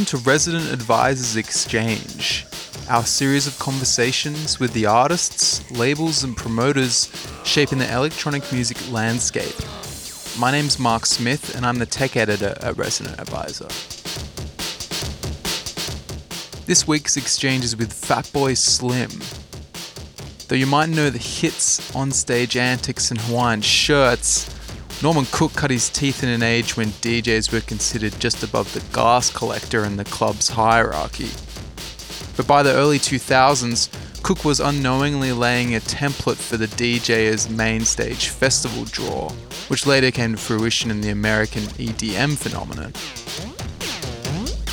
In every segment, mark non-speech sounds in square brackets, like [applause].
Welcome to Resident Advisors Exchange, our series of conversations with the artists, labels, and promoters shaping the electronic music landscape. My name's Mark Smith, and I'm the tech editor at Resident Advisor. This week's exchange is with Fatboy Slim. Though you might know the hits, onstage antics, and Hawaiian shirts, Norman Cook cut his teeth in an age when DJs were considered just above the gas collector in the club's hierarchy. But by the early 2000s, Cook was unknowingly laying a template for the DJ as main stage festival draw, which later came to fruition in the American EDM phenomenon.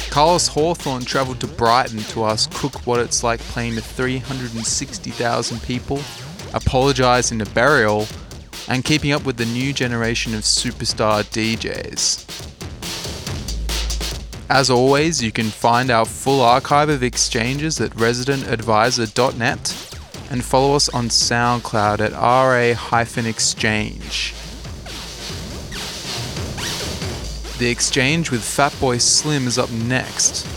Carlos Hawthorn travelled to Brighton to ask Cook what it's like playing to 360,000 people, apologising to Burial, and keeping up with the new generation of superstar DJs. As always, you can find our full archive of exchanges at residentadvisor.net and follow us on SoundCloud at ra-exchange. The exchange with Fatboy Slim is up next.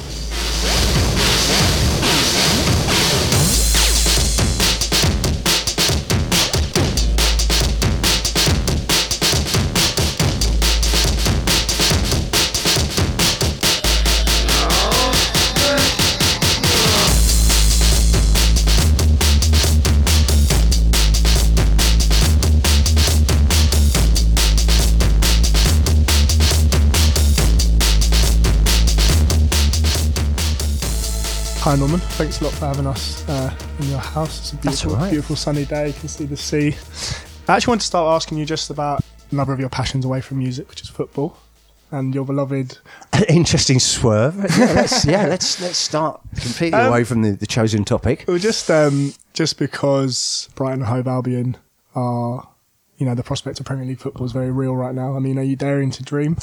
Hi Norman, thanks a lot for having us uh, in your house. It's a beautiful, right. beautiful sunny day. You can see the sea. I actually want to start asking you just about another of your passions away from music, which is football, and your beloved. An [laughs] interesting swerve. Yeah, let's, yeah, [laughs] let's let's start completely Um, away from the, the chosen topic. Well, just um, just because Brighton and Hove Albion are, you know, the prospect of Premier League football is very real right now. I mean, are you daring to dream?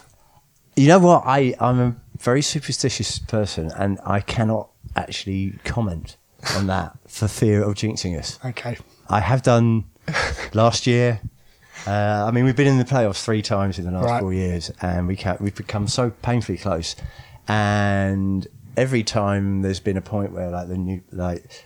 You know what? I I'm a very superstitious person, and I cannot actually comment on that for fear of jinxing us. Okay, I have done last year. Uh, I mean, we've been in the playoffs three times in the last Right. four years, and we ca- we've become so painfully close. And every time there's been a point where, like the new, like,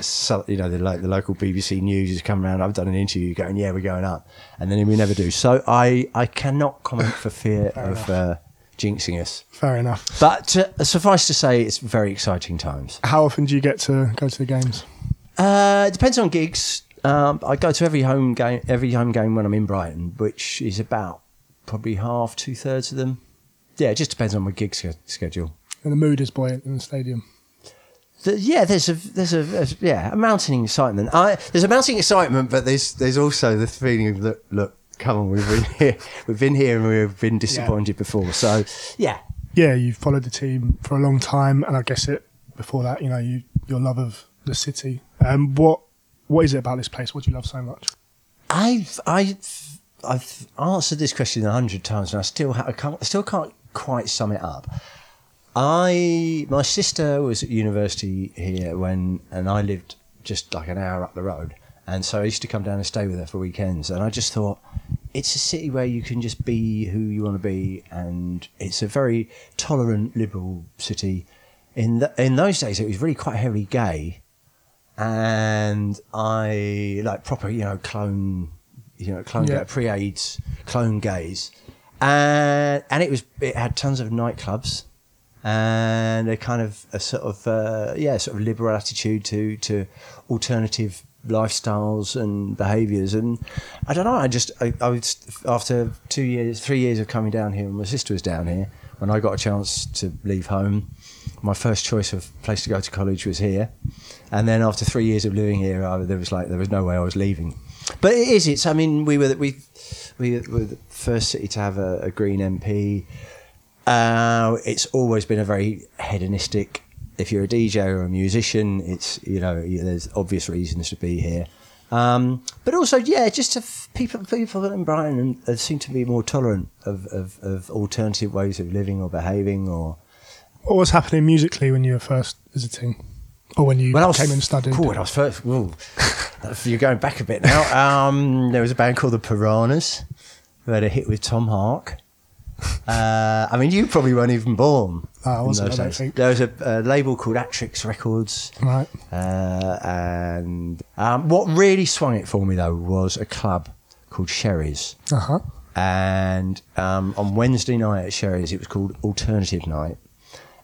so- you know, the like the local BBC News has come around. I've done an interview going, "Yeah, we're going up," and then we never do. So I I cannot comment for fear of uh, jinxing us. fair enough. But uh, suffice to say, it's very exciting times. How often do you get to go to the games? Uh, it depends on gigs. Um, I go to every home game, every home game when I'm in Brighton, which is about probably half, two thirds of them. Yeah, it just depends on my gig sch- schedule. And the mood is buoyant in the stadium. The- yeah, there's a there's a, a- yeah a mounting excitement. I, there's a mounting excitement, but there's there's also the feeling of look look come on we've been here we've been here and we've been disappointed before. So yeah, yeah, you've followed the team for a long time, and I guess it before that, you know, you your love of the city. Um, what what is it about this place? What do you love so much? I've I've I've answered this question a hundred times, and I still ha- I can't I still can't quite sum it up. I my sister was at university here when, and I lived just like an hour up the road, and so I used to come down and stay with her for weekends. And I just thought it's a city where you can just be who you want to be, and it's a very tolerant, liberal city. In the, in those days, it was really quite heavily gay, and I like proper, you know, clone, you know, clone Yeah. pre-AIDS clone gays, and and it was it had tons of nightclubs, and a kind of a sort of uh, yeah, sort of liberal attitude to to alternative lifestyles and behaviours, and I don't know. I just I, I was after two years, three years of coming down here, and my sister was down here when I got a chance to leave home. My first choice of place to go to college was here, and then after three years of living here, I, there was like there was no way I was leaving. But it is. It's. I mean, we were we we were the first city to have a, a green MP. Uh, it's always been a very hedonistic. If you're a DJ or a musician, it's you know there's obvious reasons to be here. Um, but also, yeah, just f- people people in Brighton uh, seem to be more tolerant of, of, of alternative ways of living or behaving or What was happening musically when you were first visiting, or when you When I was came and studied? Cool, when I was first. [laughs] You're going back a bit now. Um, there was a band called the Piranhas who had a hit with Tom Hark. Uh, I mean, you probably weren't even born. No, I wasn't, I don't days. think. There was a, a label called Attrix Records. Right. Uh, and um, what really swung it for me though was a club called Sherry's. Uh huh. And um, on Wednesday night at Sherry's, it was called Alternative Night.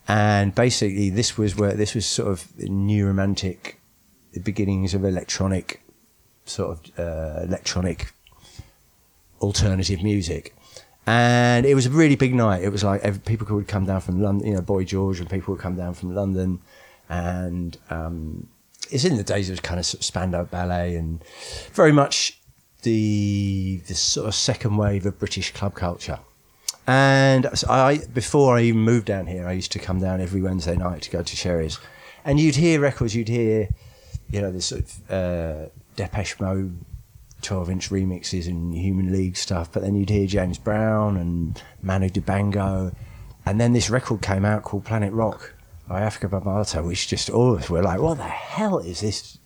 And basically, this was where this was sort of new romantic, the beginnings of electronic, sort of uh, electronic alternative music. And it was a really big night. It was like every, people would come down from London, you know, Boy George and people would come down from London. And um, it's in the days of kind of, Spandau Ballet and very much the, the sort of second wave of British club culture. And I, before I even moved down here, I used to come down every Wednesday night to go to Sherry's. And you'd hear records, you'd hear, you know, this sort of uh, Depeche Mode 12 inch remixes and Human League stuff, but then you'd hear James Brown and Manu Dibango. And then this record came out called Planet Rock by Afrika Bambaataa, which just all of us were like, what the hell is this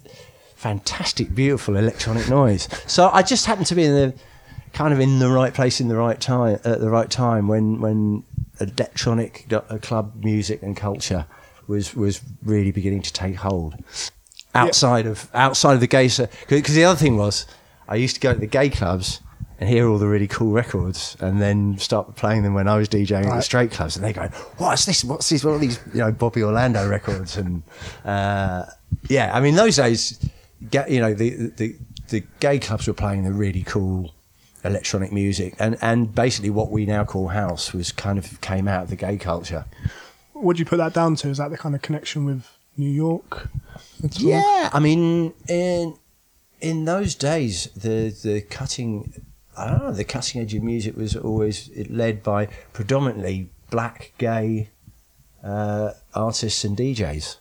fantastic, beautiful electronic noise? So I just happened to be in the kind of in the right place in the right time at the right time when when electronic uh, club music and culture was was really beginning to take hold outside of outside of the gay because the other thing was I used to go to the gay clubs and hear all the really cool records and then start playing them when I was DJing at the straight clubs. And they go what's this? What's this? What are these you know Bobby Orlando records? And uh, yeah I mean those days you know the, the the gay clubs were playing the really cool electronic music. And and basically what we now call house was kind of came out of the gay culture. What do you put that down to? Is that the kind of connection with New York? Yeah, I mean, in in those days, the the cutting, I don't know, the cutting edge of music was always led by predominantly black, gay uh, artists and DJs.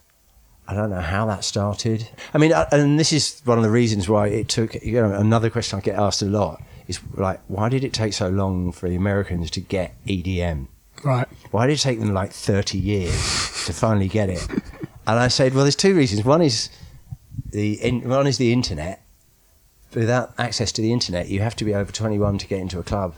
I don't know how that started. I mean, uh, and this is one of the reasons why it took. You know, another question I get asked a lot is like, why did it take so long for the Americans to get EDM? Right. Why did it take them like 30 years to finally get it? And I said, well, there's two reasons. One is the in, one is the internet. Without access to the internet, you have to be over 21 to get into a club.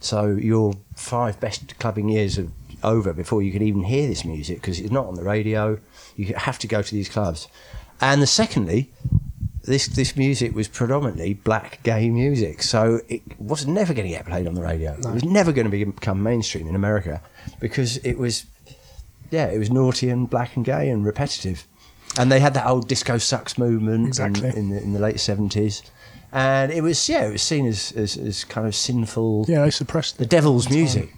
So your five best clubbing years are over before you can even hear this music because it's not on the radio. You have to go to these clubs. And the secondly, this this music was predominantly black gay music, so it was never going to get played on the radio. It was never going to become mainstream in America because it was, yeah, it was naughty and black and gay and repetitive. And they had that old disco sucks movement Exactly. in, in, the, in the late seventies, and it was yeah, it was seen as as, as kind of sinful, Yeah, they suppressed the devil's music.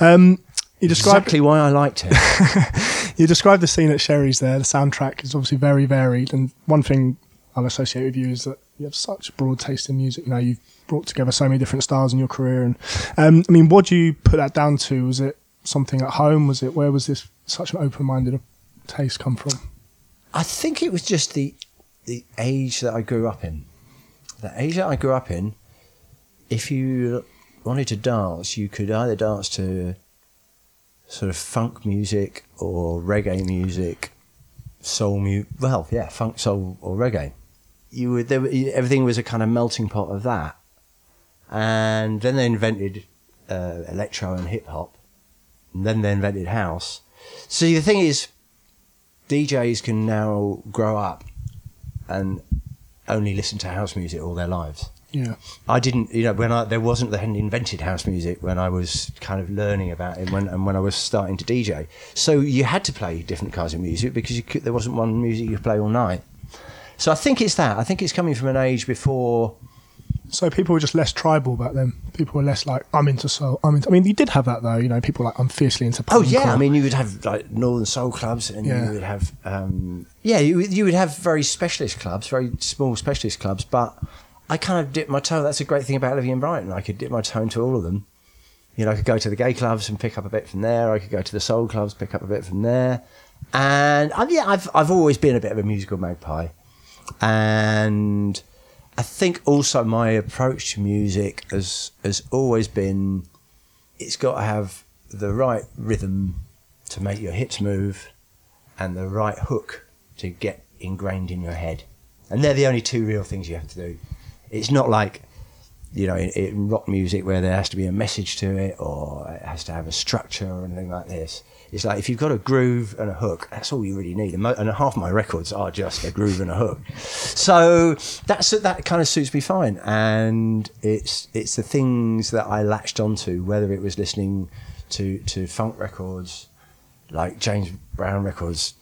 Um, you described Exactly why I liked it. [laughs] you described the scene at Sherry's there. The soundtrack is obviously very varied, and one thing I'll associate with you is that you have such broad taste in music. You know, you've brought together so many different styles in your career. And um, I mean, what do you put that down to? Was it something at home? Was it where was this such an open-minded taste come from? I think it was just the the age that I grew up in. The that I grew up in, if you wanted to dance, you could either dance to sort of funk music or reggae music, soul music. Well, yeah, funk, soul, or reggae. You would there, everything was a kind of melting pot of that, and then they invented uh, electro and hip hop, and then they invented house. See, the thing is, DJs can now grow up and only listen to house music all their lives. Yeah, I didn't, you know, when I there wasn't they hadn't invented house music when I was kind of learning about it when and when I was starting to DJ. So you had to play different kinds of music because you could, there wasn't one music you could play all night. So I think it's that. I think it's coming from an age before. So people were just less tribal back then. People were less like, I'm into soul. I'm into. I mean, you did have that though. You know, people like, I'm fiercely into. Oh yeah, or- I mean you would have like northern soul clubs, and Yeah. you would have um, yeah, you would- you would have very specialist clubs, very small specialist clubs. But I kind of dipped my toe. That's a great thing about living in Brighton. I could dip my toe into all of them. You know, I could go to the gay clubs and pick up a bit from there. I could go to the soul clubs, pick up a bit from there. And I, yeah, I've I've always been a bit of a musical magpie, and I think also my approach to music has has always been it's got to have the right rhythm to make your hips move and the right hook to get ingrained in your head. And they're the only two real things you have to do. It's not like you know, in, in rock music where there has to be a message to it or it has to have a structure or anything like this. It's like if you've got a groove and a hook, that's all you really need. And, mo- and half my records are just a groove and a hook. So that's that kind of suits me fine. And it's it's the things that I latched onto, whether it was listening to to funk records, like James Brown records,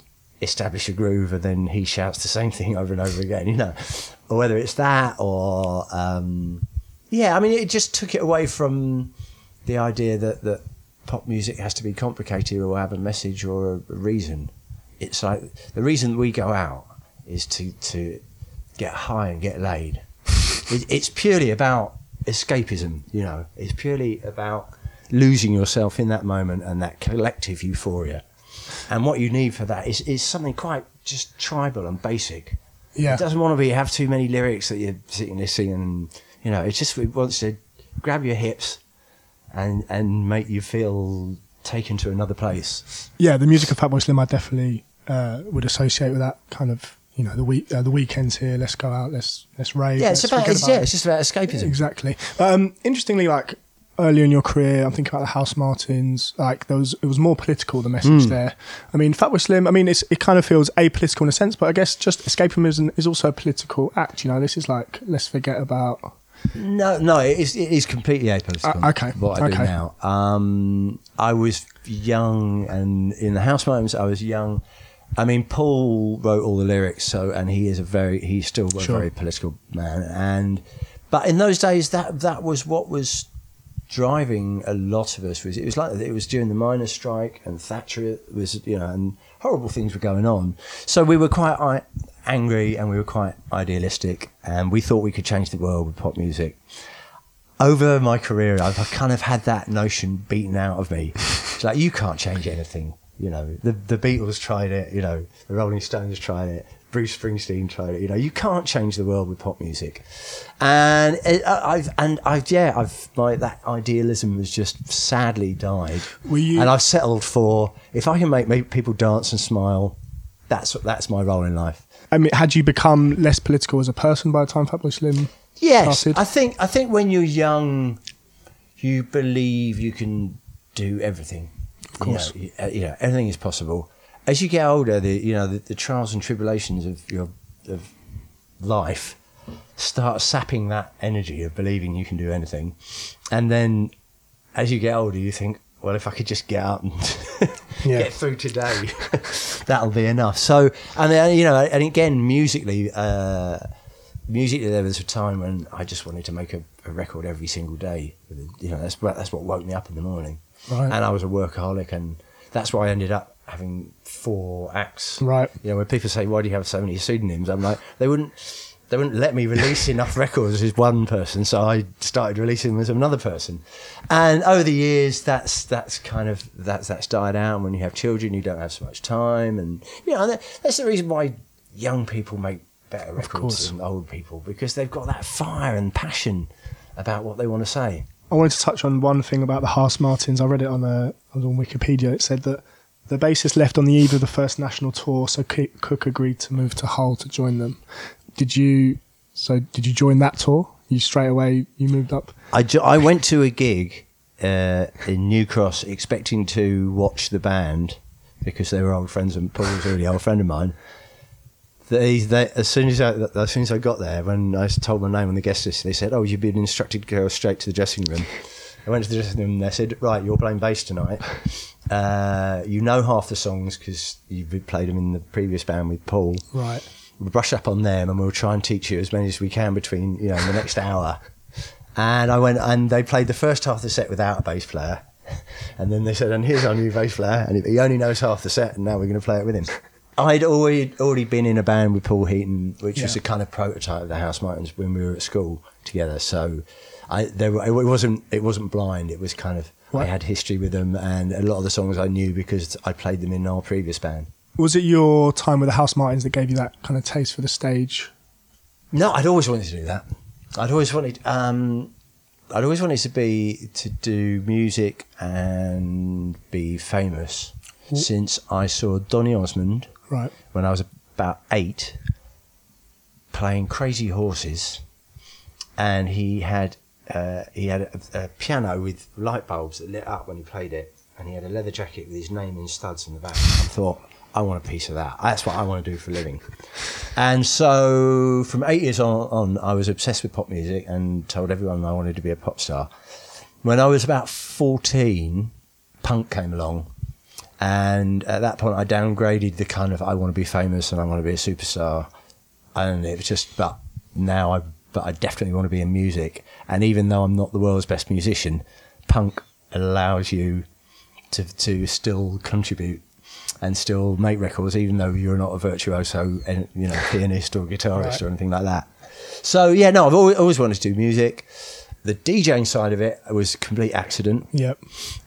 establish a groove and then he shouts the same thing over and over again, you know, or whether it's that or um, yeah, I mean, it just took it away from the idea that that pop music has to be complicated or have a message or a, reason. It's like the reason we go out is to to get high and get laid. it, it's purely about escapism, you know. It's purely about losing yourself in that moment and that collective euphoria. And what you need for that is, is something quite just tribal and basic. Yeah. It doesn't want to be have too many lyrics that you're sitting there singing. And, you know, it just it wants to grab your hips and and make you feel taken to another place. Yeah, the music of Fatboy Slim, I definitely uh, would associate with that kind of, you know, the week, uh, the weekends here. Let's go out. Let's let's rave. Yeah, it's about, it's, yeah, it's just about escapism. exactly. Um, interestingly, like earlier in your career, I'm thinking about the Housemartins. Like there was, it was more political. The message there. I mean, Fatboy Slim. I mean, it's, it kind of feels apolitical in a sense, but I guess just escapism is also a political act. You know, this is like let's forget about. No, no, it is, it is completely apolitical. Uh, okay, What I do now. Um, I was young, and in the Housemartins, I was young. I mean, Paul wrote all the lyrics, so and he is a very he's still a Sure. very political man. And but in those days, that that was what was driving a lot of us. Was it was like it was during the miners' strike and Thatcher was you know and horrible things were going on. So we were quite I- angry and we were quite idealistic, and we thought we could change the world with pop music over my career, I've kind of had that notion beaten out of me. It's like you can't change anything. You know, the the Beatles tried it. You know, the Rolling Stones tried it. Bruce Springsteen tried it. You know, you can't change the world with pop music. And it, I- I've and I've yeah, I've my that idealism has just sadly died. Were you- And I've settled for if I can make, make people dance and smile, that's that's my role in life. I mean, had you become less political as a person by the time Fatboy Slim? Yes, started? I think I think when you're young, you believe you can do everything. Of course. you know, you, uh, you know, everything is possible. As you get older, the you know the, the trials and tribulations of your of life start sapping that energy of believing you can do anything, and then as you get older, you think, well, if I could just get out and [laughs] Yeah. get through today, [laughs] that'll be enough. So, and then, you know, and again, musically, uh, musically, there was a time when I just wanted to make a, a record every single day. You know, that's what, that's what woke me up in the morning. Right. And I was a workaholic, and that's why I ended up having four acts. Right. You know, when people say, "Why do you have so many pseudonyms?" I'm like, they wouldn't. They wouldn't let me release enough [laughs] records as one person, so I started releasing them as another person. And over the years, that's that's kind of that's that's died out. And when you have children, you don't have so much time, and you know that, that's the reason why young people make better records than old people because they've got that fire and passion about what they want to say. I wanted to touch on one thing about the Housemartins. I read it on uh, on Wikipedia. It said that the bassist left on the eve of the first national tour, so Cook agreed to move to Hull to join them. Did you? So did you join that tour? You straight away you moved up. I, I went to a gig uh, in New Cross expecting to watch the band because they were old friends and Paul was a really old friend of mine. They, they, as soon as I, as soon as I got there, when I told my name on the guest list, they said, "Oh, you've been instructed to go straight to the dressing room." I went to the dressing room and they said, "Right, you're playing bass tonight. Uh, you know half the songs because you've played them in the previous band with Paul Right. Brush up on them and we'll try and teach you as many as we can between you know the next hour. And i went and they played the first half of the set without a bass player. And then they said and here's our new bass player. And he only knows half the set and now we're going to play it with him. I'd already already been in a band with paul heaton which was a kind of prototype of the Housemartins when we were at school together. So i there were, it wasn't it wasn't blind. It was kind of i had history with them and a lot of the songs i knew because i played them in our previous band Was it your time with the Housemartins that gave you that kind of taste for the stage? No, I'd always wanted to do that. I'd always wanted. Um, I'd always wanted to be to do music and be famous. Since I saw Donny Osmond Right. when I was about eight, playing Crazy Horses, and he had uh, he had a, a piano with light bulbs that lit up when he played it, and he had a leather jacket with his name in studs on the back. I thought, I want a piece of that. That's what I want to do for a living. And so, from eight years on, on, I was obsessed with pop music and told everyone I wanted to be a pop star. When I was about 14, punk came along. And at that point, I downgraded the kind of I want to be famous and I want to be a superstar. And it was just, but now I, but I definitely want to be in music. And even though I'm not the world's best musician, punk allows you to, to still contribute and still make records, even though you're not a virtuoso, you know, pianist or guitarist Right. or anything like that. So yeah, no, I've always, always wanted to do music. The DJing side of it was a complete accident. Yep.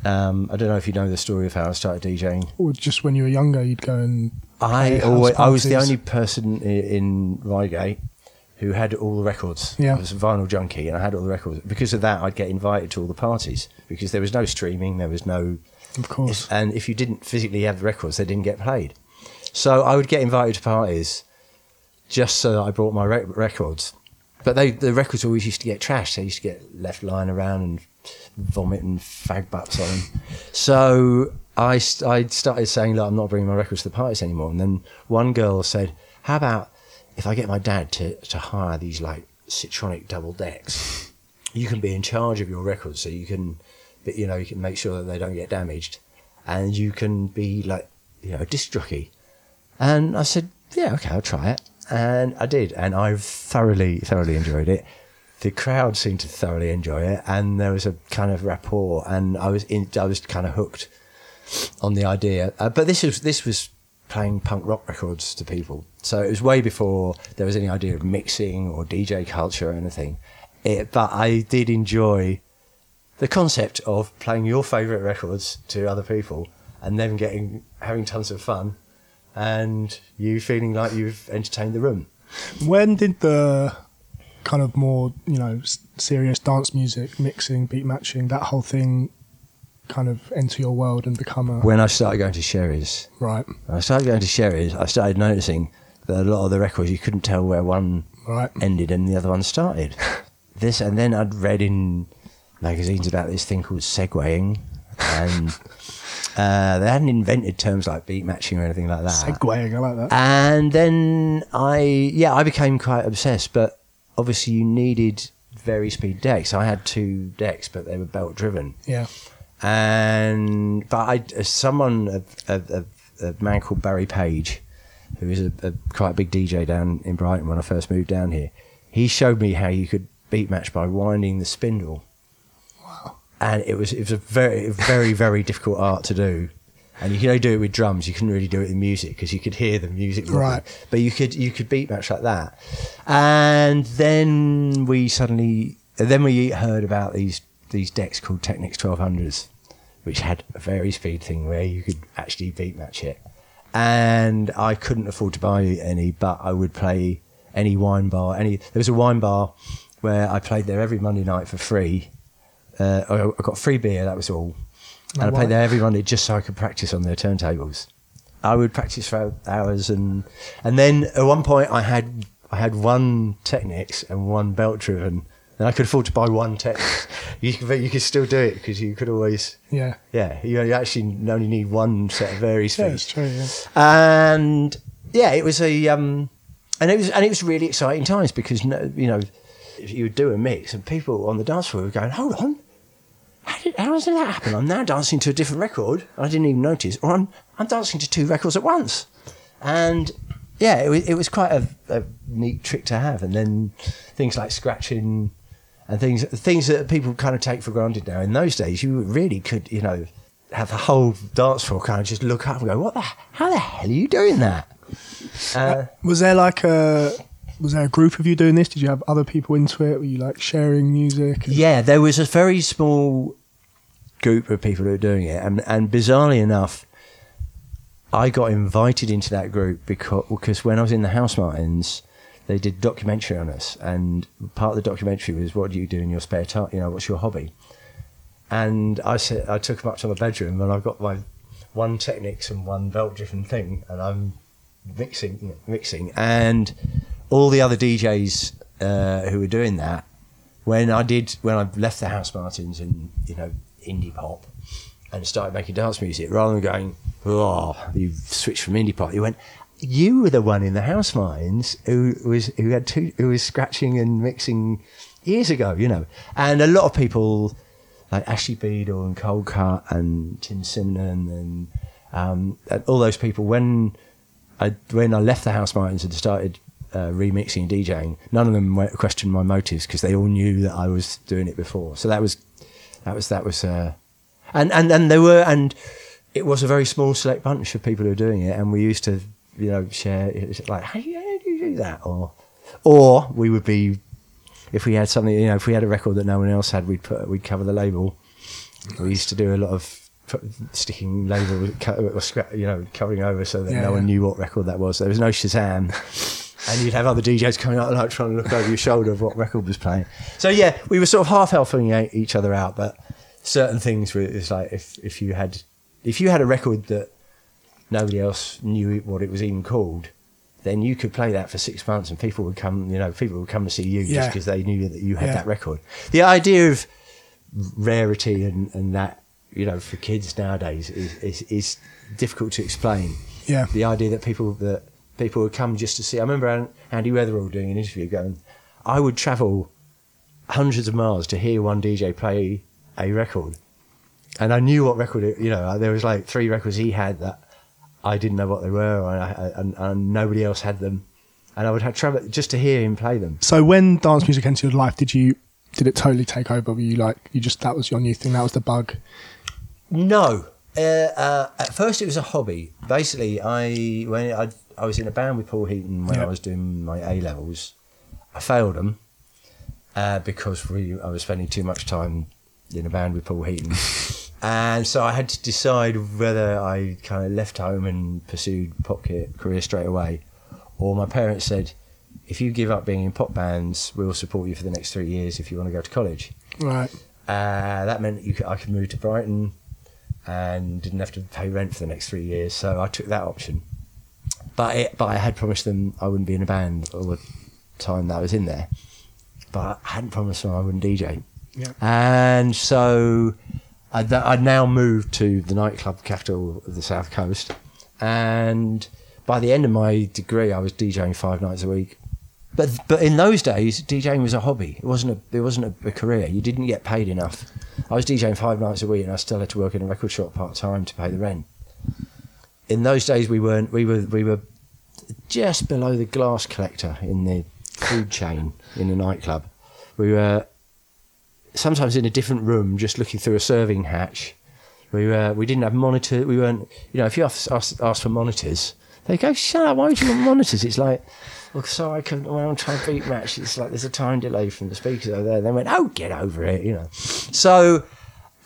Um, I don't know if you know the story of how I started DJing. Or just when you were younger, you'd go and I always, I was the only person in Reigate who had all the records. Yeah. I was a vinyl junkie and I had all the records. Because of that, I'd get invited to all the parties because there was no streaming, there was no Of course. and if you didn't physically have the records, they didn't get played. So I would get invited to parties just so that I brought my rec- records. But they, the records always used to get trashed. They used to get left lying around and vomit and fag butts on them. So I, I started saying, look, I'm not bringing my records to the parties anymore. And then one girl said, how about if I get my dad to, to hire these like Citronic double decks? You can be in charge of your records so you can, but you know, you can make sure that they don't get damaged and you can be like, you know, a disc jockey. And I said, yeah, okay, I'll try it. And I did. And I thoroughly, thoroughly enjoyed it. The crowd seemed to thoroughly enjoy it. And there was a kind of rapport. And I was in, I was kind of hooked on the idea. Uh, but this was, this was playing punk rock records to people. So it was way before there was any idea of mixing or DJ culture or anything. It, but I did enjoy the concept of playing your favourite records to other people and them getting having tons of fun and you feeling like you've entertained the room. When did the kind of more, you know, serious dance music, mixing, beat matching, that whole thing kind of enter your world and become a. When I started going to Sherry's, right, when I started going to Sherry's, I started noticing that a lot of the records you couldn't tell where one right. ended and the other one started. [laughs] this and then I'd read in magazines about this thing called segwaying and [laughs] uh, they hadn't invented terms like beat matching or anything like that. Segwaying, I like that. And then I, yeah, I became quite obsessed. But obviously, you needed vari-speed decks. I had two decks, but they were belt driven. yeah. And but I, someone, a, a, a, a man called Barry Page, who is a, a quite big DJ down in Brighton when I first moved down here, he showed me how you could beat match by winding the spindle. And it was it was a very very very difficult art to do. And you could only do it with drums. You couldn't really do it in music because you could hear the music. Right. But you could you could beat match like that. And then we suddenly then we heard about these these decks called Technics 1200s, which had a vari-speed thing where you could actually beat match it. And I couldn't afford to buy any, but I would play any wine bar. Any there was a wine bar where I played there every Monday night for free. Uh, I I got free beer. That was all. And I played there every Monday just so I could practice on their turntables. I would practice for hours, and and then at one point I had I had one Technics and one belt driven, and I could afford to buy one Technics. [laughs] you could, but you could still do it because you could always Yeah. yeah you, you actually only need one set of varies Yeah, feet it's true. Yeah. and yeah, it was a um, and it was and it was really exciting times because you know you would do a mix and people on the dance floor were going, hold on. How, did, how does that happen? I'm now dancing to a different record. I didn't even notice, or I'm I'm dancing to two records at once, and yeah, it was, it was quite a, a neat trick to have. And then things like scratching and things things that people kind of take for granted now. In those days, you really could you know have the whole dance floor kind of just look up and go, what the how the hell are you doing that? Uh, Was there like a was there a group of you doing this? Did you have other people into it? Were you like sharing music? Yeah, there was a very small group of people who were doing it, and, and bizarrely enough, I got invited into that group because because when I was in the Housemartins, they did a documentary on us, and part of the documentary was what do you do in your spare time? You know, what's your hobby? And I said I took them up to my bedroom, and I've got my one Technics and one belt driven thing, and I'm mixing, mixing, and all the other DJs uh, who were doing that when I did when I left the Housemartins and you know indie pop and started making dance music, rather than going, oh, you switched from indie pop, you went. You were the one in the Housemartins who was who had two who was scratching and mixing years ago, you know, and a lot of people like Ashley Beadle and Coldcut and Tim Simenon and, um, and all those people when I when I left the House Martins and started uh, remixing and DJing, none of them questioned my motives because they all knew that I was doing it before. So that was that was that was uh, and and and there were and it was a very small select bunch of people who were doing it, and we used to you know share like how do you, how do, you do that or or we would be if we had something you know if we had a record that no one else had we'd put we'd cover the label. We used to do a lot of sticking label or you know covering over so that Yeah, no one knew what record that was. There was no Shazam. And you'd have other DJs coming out like trying to look over your shoulder of what record was playing. So yeah, we were sort of half helping each other out, but certain things were it's like if if you had if you had a record that nobody else knew what it was even called, then you could play that for six months and people would come, you know, people would come to see you just because they knew that you had Yeah. that record. The idea of rarity and, and that, you know, for kids nowadays is, is, is difficult to explain. Yeah. The idea that people that people would come just to see. I remember Andy Weatherall doing an interview going, I would travel hundreds of miles to hear one DJ play a record. And I knew what record it, you know, there was like three records he had that I didn't know what they were and, I, and, and nobody else had them. And I would have travel just to hear him play them. So when dance music entered your life, did you did it totally take over? Were you like you just that was your new thing? That was the bug. No. Uh, uh, at first, it was a hobby. Basically, I when I I was in a band with Paul Heaton when Yeah. I was doing my A levels. I failed them uh, because we I was spending too much time in a band with Paul Heaton, [laughs] and so I had to decide whether I kind of left home and pursued pop career straight away, or my parents said, "If you give up being in pop bands, we'll support you for the next three years if you want to go to college." Right. Uh, that meant you could, I could move to Brighton and didn't have to pay rent for the next three years. So I took that option. But it, but I had promised them I wouldn't be in a band all the time that I was in there. But I hadn't promised them I wouldn't DJ. Yeah. And so I'd, I'd now moved to the nightclub capital of the south coast. And by the end of my degree, I was DJing five nights a week. But but in those days, DJing was a hobby. It wasn't a it wasn't a, a career. You didn't get paid enough. I was DJing five nights a week, and I still had to work in a record shop part time to pay the rent. In those days, we weren't. We were we were just below the glass collector in the food chain in the nightclub. We were sometimes in a different room, just looking through a serving hatch. We were we didn't have monitor. We weren't. You know, if you ask, ask, ask for monitors, they go, "Shut up! Why would you want monitors?" It's like, well, so I can when I'm trying to beat match. It's like there's a time delay from the speakers over there. They went, "Oh, get over it," you know. So.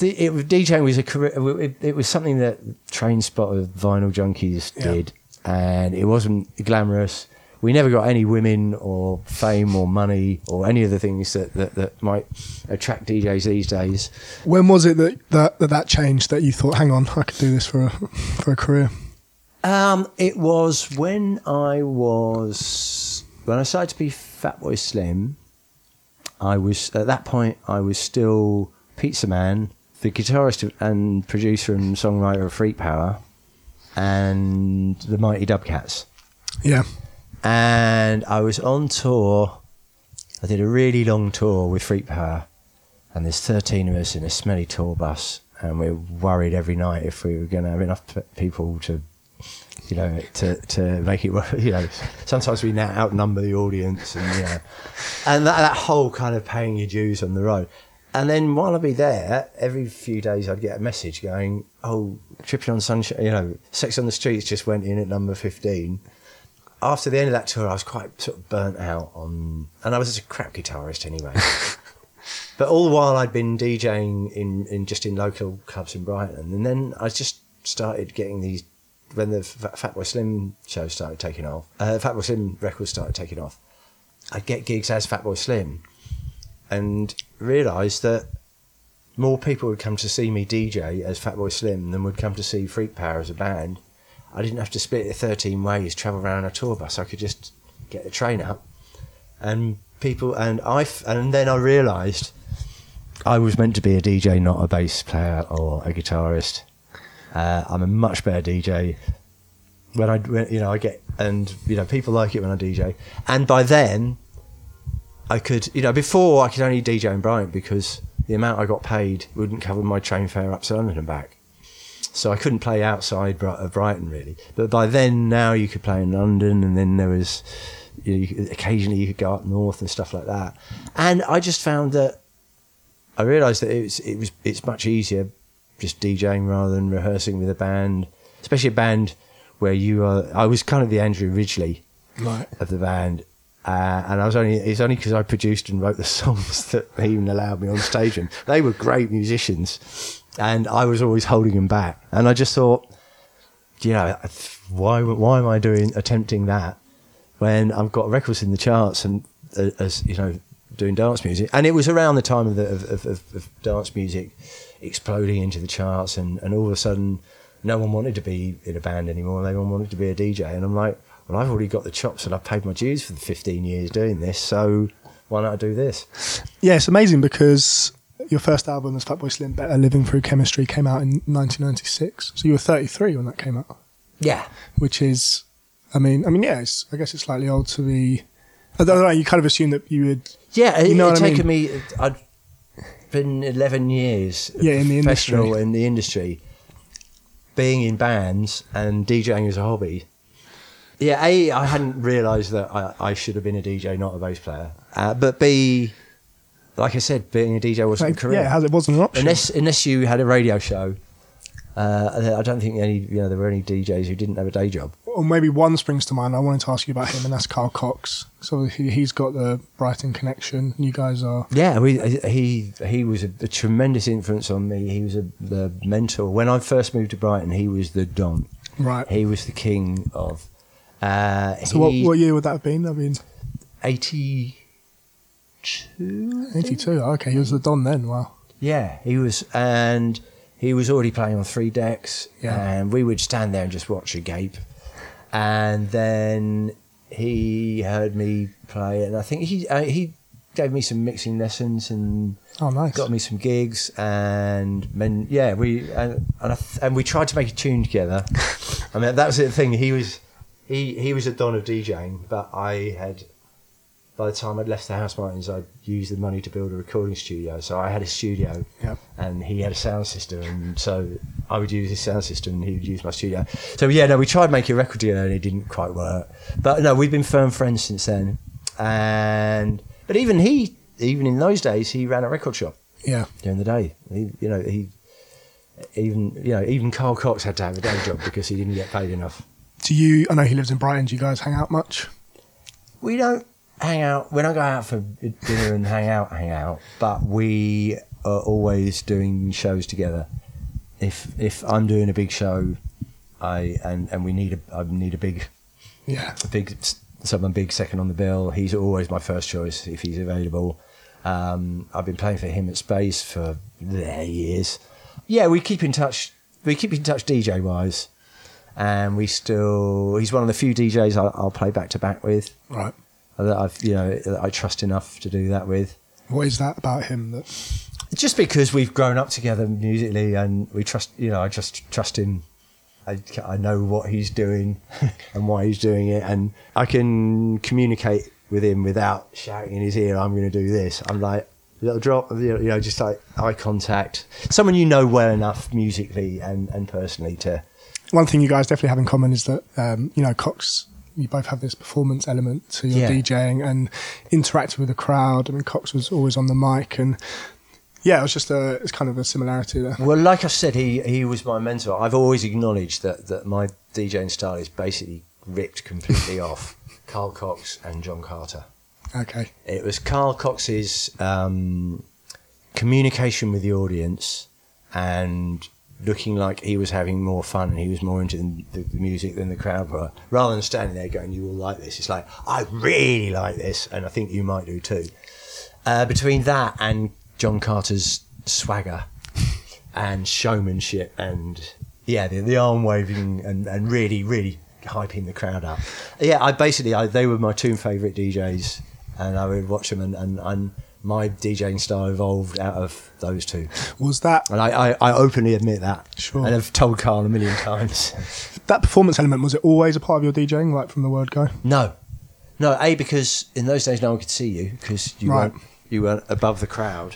It, DJing was a career. It, it was something that Train Spotter Vinyl Junkies Yeah. did, and it wasn't glamorous. We never got any women or fame or money or any of the things that, that, that might attract DJs these days. When was it that that, that that changed? That you thought, hang on, I could do this for a for a career. Um, it was when I was when I started to be Fatboy Slim. I was at that point. I was still Pizzaman, the guitarist and producer and songwriter of Freak Power, and the Mighty Dub Katz. Yeah. and I was on tour. I did a really long tour with Freak Power, and there's 13 of us in a smelly tour bus, and we were worried every night if we were going to have enough people to, you know, to, to make it work. [laughs] You know, sometimes we now outnumber the audience, and you know, and that, that whole kind of paying your dues on the road. And then while I'd be there, every few days I'd get a message going, "Oh, Tripping on Sunshine, you know, Sex on the Streets just went in at number 15." after the end of that tour, I was quite sort of burnt out on, and I was just a crap guitarist anyway. [laughs] but all the while, I'd been DJing in, in just in local clubs in Brighton, and then I just started getting these when the Fatboy Slim show started taking off. Uh, Fatboy Slim records started taking off. I'd get gigs as Fatboy Slim, and realised that more people would come to see me DJ as Fatboy Slim than would come to see Freak Power as a band. I didn't have to split it 13 ways, travel around a tour bus. I could just get the train up and people, and I and then I realised I was meant to be a DJ, not a bass player or a guitarist. Uh, I'm a much better DJ when I, when, you know, I get and you know people like it when I DJ, and by then I could, you know, before I could only DJ in Brighton because the amount I got paid wouldn't cover my train fare up to London and back. So I couldn't play outside of Brighton really. But by then, now you could play in London, and then there was, you know, you could, occasionally you could go up north and stuff like that. And I just found that I realised that it was, it was it's much easier just DJing rather than rehearsing with a band, especially a band where you are. I was kind of the Andrew Ridgeley Right. of the band. Uh, and I was only it's only because I produced and wrote the [laughs] songs that they even allowed me on stage. And they were great musicians, and I was always holding them back. And I just thought, you know, why why am I doing attempting that when I've got records in the charts and uh, as you know doing dance music? And it was around the time of the of, of, of dance music exploding into the charts, and, and all of a sudden, no one wanted to be in a band anymore. Everyone wanted to be a DJ, and I'm like, well, I've already got the chops, and I've paid my dues for the 15 years doing this, so why not do this? Yeah, it's amazing because your first album as Fatboy Slim, Better Living Through Chemistry, came out in 1996. So you were 33 when that came out, Yeah, which is, I mean, I mean, yeah, it's, I guess it's slightly old to be. I don't know. You kind of assume that you would. yeah. It, You know it what I taken me. I'd been 11 years, Yeah, in the professional industry. in the industry, being in bands and DJing as a hobby. Yeah, a I hadn't realised that I, I should have been a DJ, not a bass player. Uh, but b, like I said, being a DJ wasn't Like, a career. yeah, it, wasn't an option. unless unless you had a radio show. Uh, I don't think any you know there were any DJs who didn't have a day job. or maybe one springs to mind. I wanted to ask you about him, and that's Carl Cox. So he, he's got the Brighton connection. You guys are. Yeah, we, he he was a, a tremendous influence on me. He was a the mentor when I first moved to Brighton. He was the don. Right. He was the king of. Uh, so what, what year would that have been? I mean, 82 82. Okay, he was the Don then. Wow. Yeah, he was, and he was already playing on three decks, Yeah. and we would stand there and just watch a gape. And then he heard me play, and I think he uh, he gave me some mixing lessons and Oh, nice. got me some gigs, and then yeah, we and and, I th- and we tried to make a tune together. [laughs] I mean, that was the thing. He was he he was a don of DJing, but I had by the time I'd left the Housemartins, I'd used the money to build a recording studio. So I had a studio, Yep. and he had a sound system, and so I would use his sound system, and he would use my studio. So yeah, no, we tried making a record deal, and it didn't quite work. But no, we've been firm friends since then. And but even he, even in those days, he ran a record shop Yeah. during the day. He, you know, he even you know even Carl Cox had to have a day job because he didn't get paid enough. Do you? I know he lives in Brighton. Do you guys hang out much? We don't hang out. We don't go out for dinner and hang out, hang out. But we are always doing shows together. If if I'm doing a big show, I and and we need a I need a big Yeah. a big someone big second on the bill. He's always my first choice if he's available. Um, I've been playing for him at Space for yeah, years. Yeah, we keep in touch. We keep in touch DJ wise, and we still. He's one of the few DJs I'll, I'll play back to back with Right. Uh, that I've you know that I trust enough to do that with. What is that about him that? Just because we've grown up together musically, and we trust. You know, I just trust him. I, I know what he's doing [laughs] and why he's doing it, and I can communicate with him without shouting in his ear. I'm going to do this. I'm like little drop, you know, just like eye contact. Someone you know well enough musically and, and personally to. One thing you guys definitely have in common is that um, you know Cox. You both have this performance element to your Yeah. DJing and interacting with the crowd. I mean, Cox was always on the mic, and yeah, it was just a it's kind of a similarity there. Well, like I said, he, he was my mentor. I've always acknowledged that, that my DJing style is basically ripped completely [laughs] off Carl Cox and John Carter. Okay. It was Carl Cox's um, communication with the audience and looking like he was having more fun and he was more into the, the music than the crowd were. Rather than standing there going, "You will like this," it's like, "I really like this," and I think you might do too. Uh, between that and John Carter's swagger and showmanship and yeah, the, the arm waving and, and really, really hyping the crowd up. Yeah, I basically I, they were my two favourite DJs and I would watch them, and, and, and my DJing style evolved out of those two. Was that And I, I, I openly admit that. Sure. And I've told Carl a million times. that performance element? Was it always a part of your DJing, right from the word go? no. No, A, because in those days no one could see you because you, Right. weren't, you weren't above the crowd.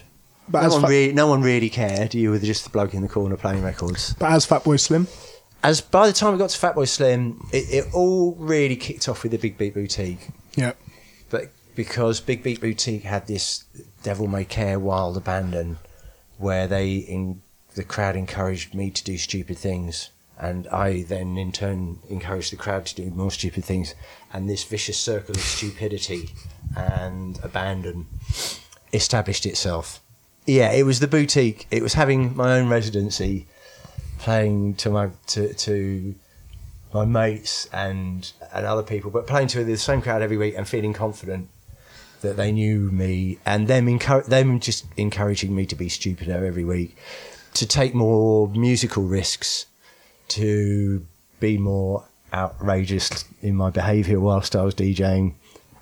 But no, as one fa- really, no one really cared. You were just the bloke in the corner playing records. But as Fatboy Slim, As by the time we got to Fatboy Slim, it, it all really kicked off with the Big Beat Boutique. yeah, but because Big Beat Boutique had this Devil May Care wild abandon, where they in the crowd encouraged me to do stupid things, and I then in turn encouraged the crowd to do more stupid things, and this vicious circle of stupidity and abandon established itself. Yeah, it was the boutique. It was having my own residency, playing to my to to my mates and and other people, but playing to the same crowd every week and feeling confident that they knew me, and them encour- them just encouraging me to be stupider every week, to take more musical risks, to be more outrageous in my behaviour whilst I was DJing,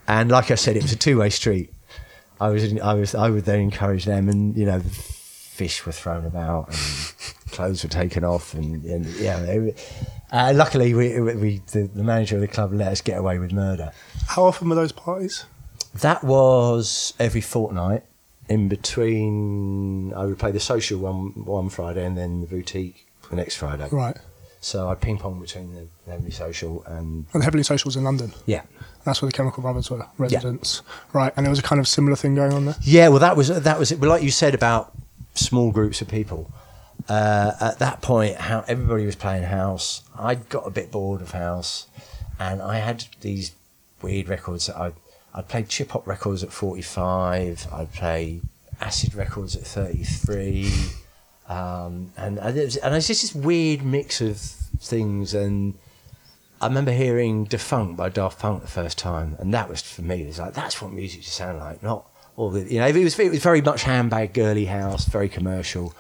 and like I said, it was a two way street. I was I was I would then encourage them, and you know, fish were thrown about and [laughs] clothes were taken off, and, and yeah. They, were- uh, luckily, we, we the, the manager of the club let us get away with murder. how often were those parties? That was every fortnight. In between, I would play the social one one Friday and then the boutique the next Friday. Right, So I ping pong between the Heavenly Social and and the Heavenly Socials in London. yeah, That's where the Chemical Brothers were residents. Yeah. Right, and there was a kind of similar thing going on there. yeah. Well, that was that was it. Like you said about small groups of people, uh, at that point, how everybody was playing house. I'd got a bit bored of house, and I had these weird records that I I played chip hop records at forty five. I'd play acid records at thirty three, um, and and it was, and it's just this weird mix of things. And I remember hearing "Da Funk" by Daft Punk the first time, and that was for me. It was like that's what music should sound like, not all the you know. It was it was very much handbag girly house, very commercial.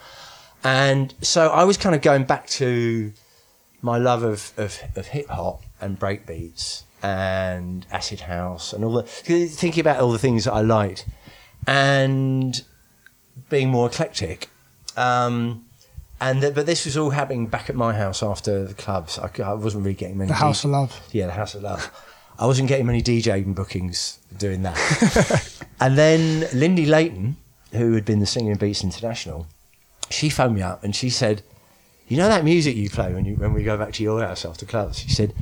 And so I was kind of going back to my love of, of, of hip hop and breakbeats and acid house and all the thinking about all the things that I liked and being more eclectic. Um, and th- but this was all happening back at my house after the clubs. I wasn't really getting many. The House DJ of Love. yeah, the House of Love. I wasn't getting many DJing bookings doing that. [laughs] and then Lindy Layton, who had been the singer in Beats International, she phoned me up and she said, "You know that music you play when you when we go back to your house after clubs?" She said,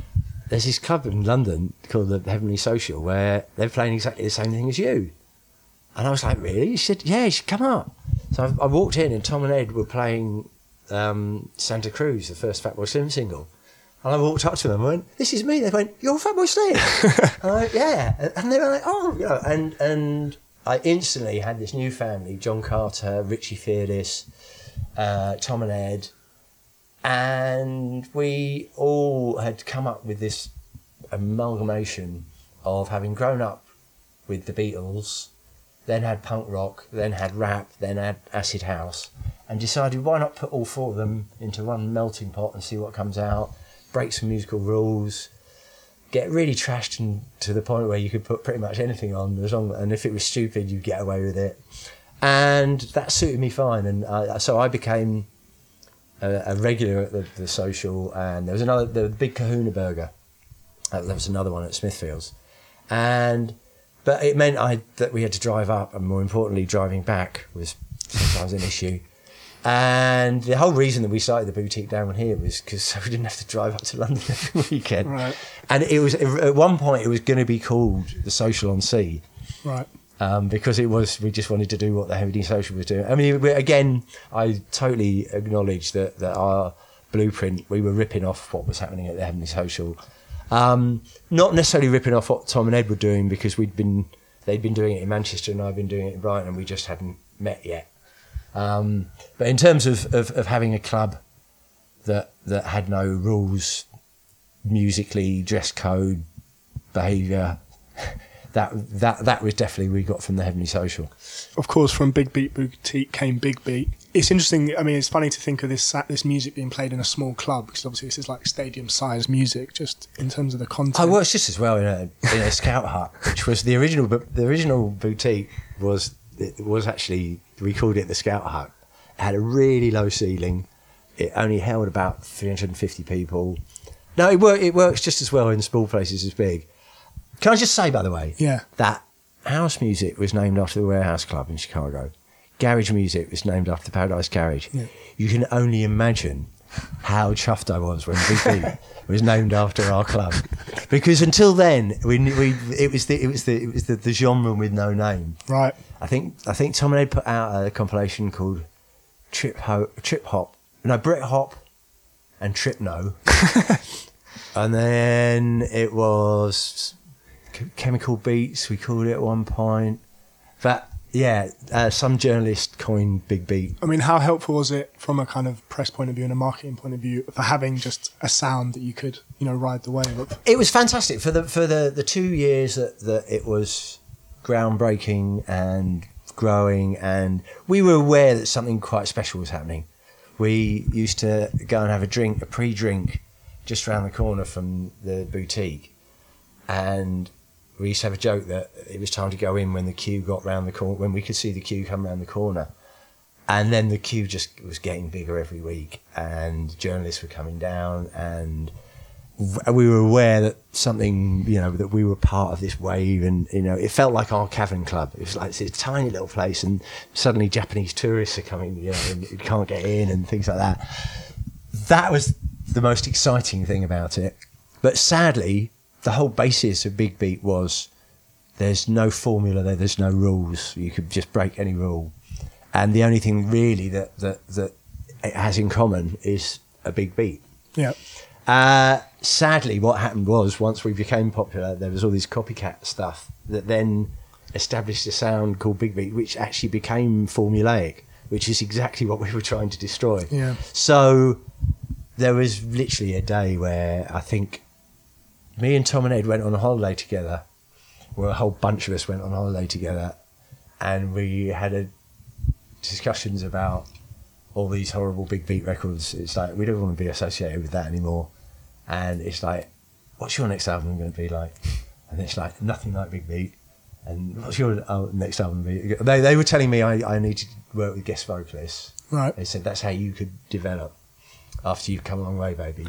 "There's this club in London called the Heavenly Social where they're playing exactly the same thing as you." And I was like, "Really?" She said, "Yeah, you should come up." So I, I walked in and Tom and Ed were playing um, Santa Cruz, the first Fatboy Slim single. And I walked up to them and went, "This is me." They went, "You're Fatboy Slim." [laughs] and I went, "Yeah," and they were like, "Oh," you know, and and I instantly had this new family: John Carter, Richie Fearless, uh, Tom and Ed, and we all had come up with this amalgamation of having grown up with the Beatles, then had punk rock, then had rap, then had acid house, and decided why not put all four of them into one melting pot and see what comes out, break some musical rules, get really trashed and to the point where you could put pretty much anything on as long and if it was stupid you'd get away with it, and that suited me fine, and I, so I became a, a regular at the, the social, and there was another the big Kahuna Burger. Uh, there was another one at Smithfields, and but it meant I that we had to drive up, and more importantly, driving back was sometimes an issue. And the whole reason that we started the boutique down here was because so [laughs] we didn't have to drive up to London [laughs] every weekend. Right. And it was at one point it was going to be called the Social on Sea Right. Um, because it was we just wanted to do what the Heavy Social was doing. I mean, again, I totally acknowledge that that our blueprint we were ripping off what was happening at the Heavenly Social, um, not necessarily ripping off what Tom and Ed were doing because we'd been they'd been doing it in Manchester and I'd been doing it in Brighton and we just hadn't met yet. Um, but in terms of, of, of having a club that that had no rules, musically, dress code, behaviour, [laughs] that that that was definitely we got from the Heavenly Social. of course, from Big Beat Boutique came Big Beat. It's interesting. I mean, it's funny to think of this this music being played in a small club because obviously this is like stadium size music, just in terms of the content. Oh, I worked just as well in a in a scout hut, which was the original. But the original boutique was it was actually we called it the scout hut. It had a really low ceiling. It only held about 350 people. No, it work, It works just as well in small places as big. Can I just say, by the way, Yeah. that house music was named after the Warehouse Club in Chicago. Garage music was named after the Paradise Garage. Yeah. You can only imagine how chuffed I was when Big [laughs] was named after our club, because until then we, we it was the it was the it was the, the genre with no name. right. I think I think Tom and Ed put out a compilation called Trip Ho- Trip Hop, no Brit Hop, and Trip No, [laughs] and then it was Chemical Beats. We called it at one point, but yeah, uh, some journalist coined Big Beat. I mean, how helpful was it from a kind of press point of view and a marketing point of view for having just a sound that you could, you know, ride the wave of? It was fantastic for the for the, the two years that, that it was groundbreaking and growing, and we were aware that something quite special was happening. We used to go and have a drink, a pre-drink, just around the corner from the boutique, and we used to have a joke that it was time to go in when the queue got round the corner, when we could see the queue come round the corner. And then the queue just was getting bigger every week, and journalists were coming down, and we were aware that something, you know, that we were part of this wave, and you know, it felt like our Cavern Club. It was like this tiny little place, and suddenly Japanese tourists are coming, you know, and can't get in, and things like that. That was the most exciting thing about it. But sadly, the whole basis of Big Beat was there's no formula there, there's no rules. You could just break any rule, and the only thing really that that that it has in common is a big beat. Yeah. Uh, sadly, what happened was once we became popular, there was all this copycat stuff that then established a sound called Big Beat, which actually became formulaic, which is exactly what we were trying to destroy. Yeah. So there was literally a day where I think me and Tom and Ed went on a holiday together, where a whole bunch of us went on holiday together, and we had a discussions about all these horrible big beat records. It's like we don't want to be associated with that anymore. And it's like, what's your next album going to be like? And it's like nothing like Big Beat. And what's your next album be? They they were telling me I, I need to work with guest vocalists. Right. They said that's how you could develop after you've come a long way, baby.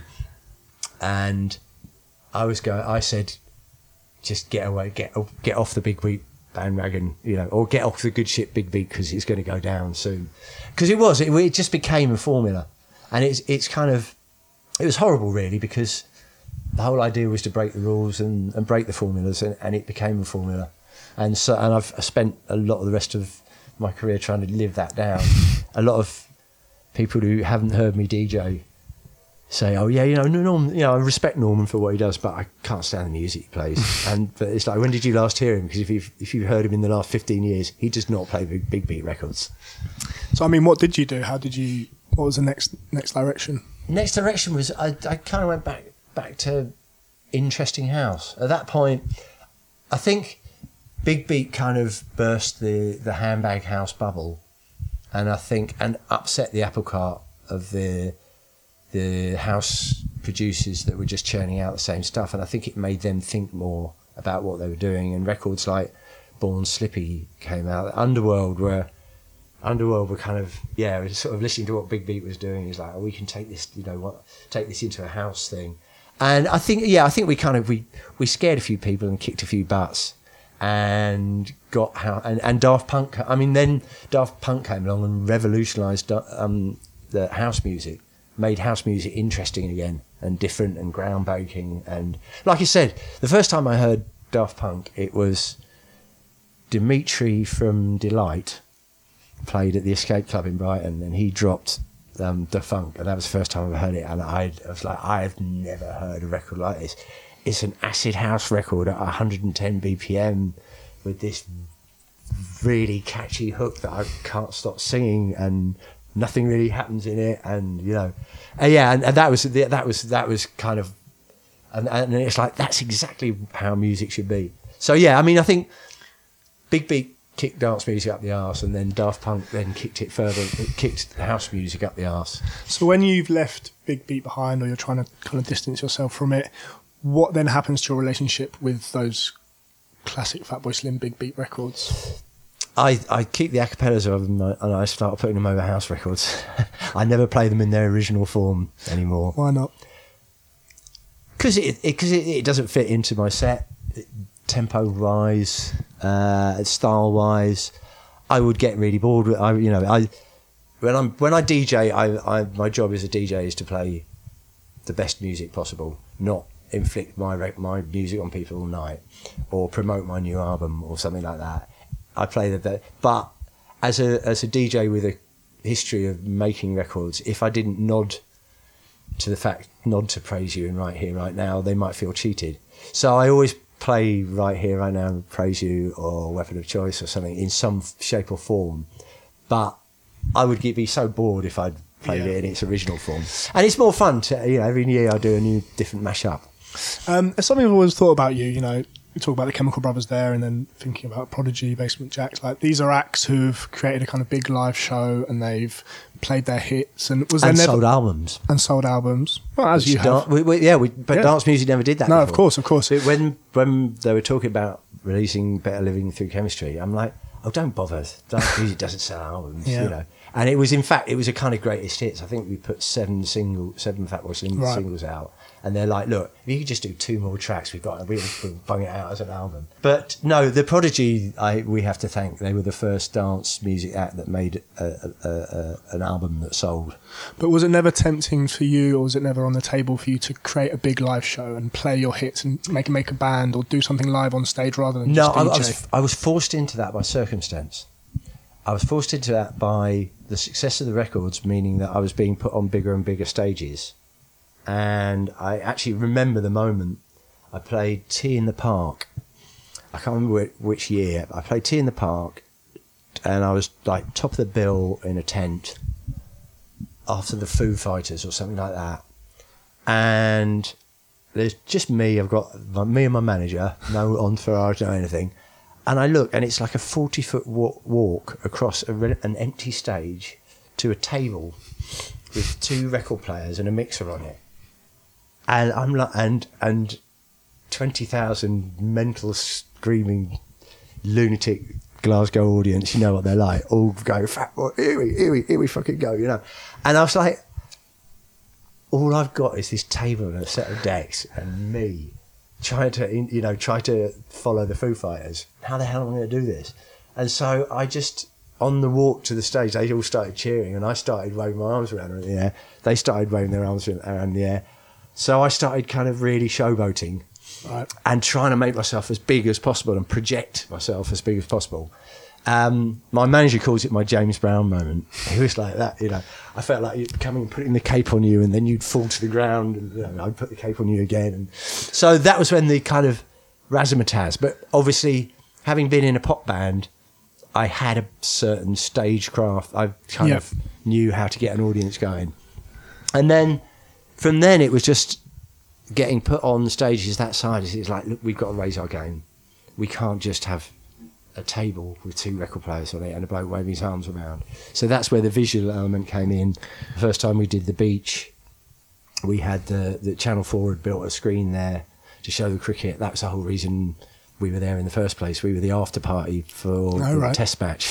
And I was going. I said, just get away, get get off the big beat bandwagon, you know, or get off the good shit big beat because it's going to go down soon. Because it was, it, it just became a formula, and it's it's kind of it was horrible really because the whole idea was to break the rules and, and break the formulas, and, and it became a formula, and so and I've spent a lot of the rest of my career trying to live that down. a lot of people who haven't heard me DJ say, "Oh yeah, you know, Norm, you know, I respect Norman for what he does, but I can't stand the music he plays." [laughs] and but it's like, when did you last hear him? Because if you've if you've heard him in the last fifteen years, he does not play big, big beat records. So I mean, what did you do? How did you? What was the next next direction? Next direction was I, I kind of went back back to interesting house. At that point, I think Big Beat kind of burst the the handbag house bubble, and I think and upset the apple cart of the the house producers that were just churning out the same stuff, and I think it made them think more about what they were doing. And records like Born Slippy came out. Underworld were Underworld were kind of yeah, sort of listening to what Big Beat was doing. Is like, oh, we can take this, you know, what take this into a house thing. And I think yeah, I think we kind of we we scared a few people and kicked a few butts. And got how and, and Daft Punk. I mean, then Daft Punk came along and revolutionised um, the house music made house music interesting again and different and groundbreaking. And like I said, the first time I heard Daft Punk, it was Dimitri from Delight played at the Escape Club in Brighton, and he dropped um, Da Funk, and that was the first time I heard it. And I, I was like, I have never heard a record like this. It's an acid house record at 110 BPM with this really catchy hook that I can't stop singing and nothing really happens in it, and you know, yeah, and, and that was that was that was kind of, and, and it's like that's exactly how music should be. So yeah, I mean, I think Big Beat kicked dance music up the arse, and then Daft Punk then kicked it further, it kicked house music up the arse. So when you've left Big Beat behind, or you're trying to kind of distance yourself from it, what then happens to your relationship with those classic Fatboy Slim Big Beat records? I, I keep the acapellas of them uh, and I start putting them over house records. [laughs] I never play them in their original form anymore Why not? because it because it, it, doesn't fit into my set tempo wise, uh, style wise. I would get really bored. With, I you know I when I'm when I DJ, I, I my job as a DJ is to play the best music possible, not inflict my my music on people all night or promote my new album or something like that. I play the, the but as a as a DJ with a history of making records, if I didn't nod to the fact nod to praise you and right here right now, they might feel cheated. So I always play right here right now, praise you or weapon of choice or something in some shape or form. But I would get, be so bored if I'd played Yeah. it in its original form. And it's more fun to you know every year I do a new different mashup. Um, it's something I've always thought about you. You know, you talk about the Chemical Brothers there, and then thinking about Prodigy, Basement Jaxx. Like these are acts who've created a kind of big live show, and they've played their hits, and was and there never sold albums. and sold albums. Well, as you have. we- we- yeah, we, but Yeah. dance music never did that. No, of course, of course. So when when they were talking about releasing Better Living Through Chemistry, I'm like, oh, don't bother. Dance [laughs] music doesn't sell albums, Yeah. you know. And it was, in fact, it was a kind of greatest hits. I think we put seven single, seven Fatboy Right. singles out, and they're like, look, if you could just do two more tracks, we've got, we'll, we'll bung it out as an album. But no, the Prodigy, I we have to thank. They were the first dance music act that made a, a, a, an album that sold. But was it never tempting for you, or was it never on the table for you to create a big live show and play your hits and make make a band or do something live on stage rather than No, just I, I was I was forced into that by circumstance. I was forced into that by the success of the records, meaning that I was being put on bigger and bigger stages. And I actually remember the moment I played T in the Park. I can't remember whi- which year. I played T in the Park, and I was like top of the bill in a tent after the Foo Fighters or something like that. And there's just me. I've got me and my manager, no [laughs] entourage, no anything. And I look, and it's like a forty foot walk across an empty stage to a table with two record players and a mixer on it. And I'm like, and and twenty thousand mental screaming lunatic Glasgow audience. You know what they're like. All go fat boy. Here we, here we, here we fucking go. You know. And I was like, all I've got is this table and a set of decks and me trying to, you know, try to follow the Foo Fighters. How the hell am I going to do this? And so I just, on the walk to the stage, they all started cheering and I started waving my arms around in the air. They started waving their arms around in the air. So I started kind of really showboating right. and trying to make myself as big as possible and project myself as big as possible. Um, my manager calls it my James Brown moment. He was like that, you know. I felt like you'd coming and putting the cape on you, and then you'd fall to the ground, and you know, I'd put the cape on you again. And so that was when the kind of razzmatazz. But obviously, having been in a pop band, I had a certain stagecraft. I kind Yeah. of knew how to get an audience going. And then from then, it was just getting put on the stages that size. It's like, look, we've got to raise our game. We can't just have a table with two record players on it and a bloke waving his arms around. So that's where the visual element came in. The first time we did the beach, we had the, the Channel 4 had built a screen there to show the cricket. That was the whole reason we were there in the first place. We were the after party for oh, the right. test match.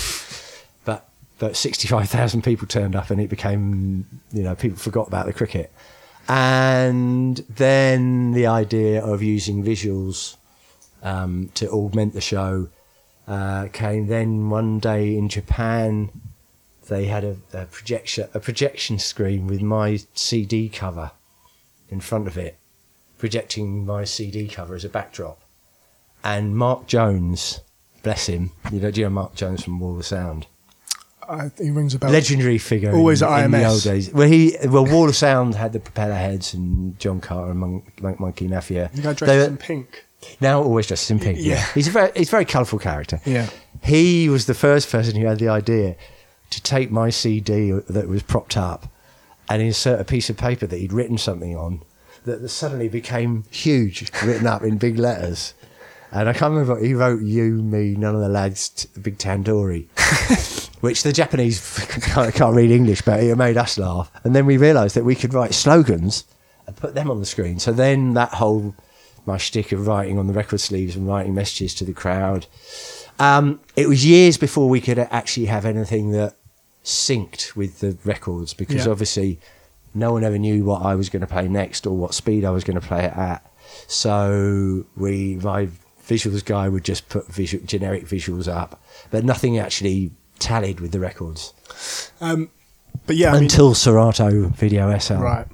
But but 65,000 people turned up and it became, you know, people forgot about the cricket. And then the idea of using visuals um, to augment the show uh, came. Then one day in Japan, they had a, a projection a projection screen with my CD cover in front of it, projecting my CD cover as a backdrop. And Mark Jones, bless him, you know, do you know Mark Jones from Wall of Sound? I, he rings a bell. legendary figure. Always in, at in the old days. Well, he well, Wall of Sound had the Propellerheads and John Carter and Monk, Monk Monkey Mafia. The guy dressed were- in pink. now always dressed in pink. Yeah, Yeah. he's a very he's a very colourful character. Yeah. he was the first person who had the idea to take my CD that was propped up and insert a piece of paper that he'd written something on that suddenly became huge, written up in big letters. And I can't remember. He wrote "You, me, none of the lads, t- big tandoori," [laughs] which the Japanese [laughs] can't, can't read English, but it made us laugh. And then we realised that we could write slogans and put them on the screen. So then that whole my shtick of writing on the record sleeves and writing messages to the crowd. Um, it was years before we could actually have anything that synced with the records because Yeah. obviously no one ever knew what I was going to play next or what speed I was going to play it at. So we, my visuals guy would just put visual, generic visuals up, but nothing actually tallied with the records um, But yeah, I mean, until Serato Video SL. right.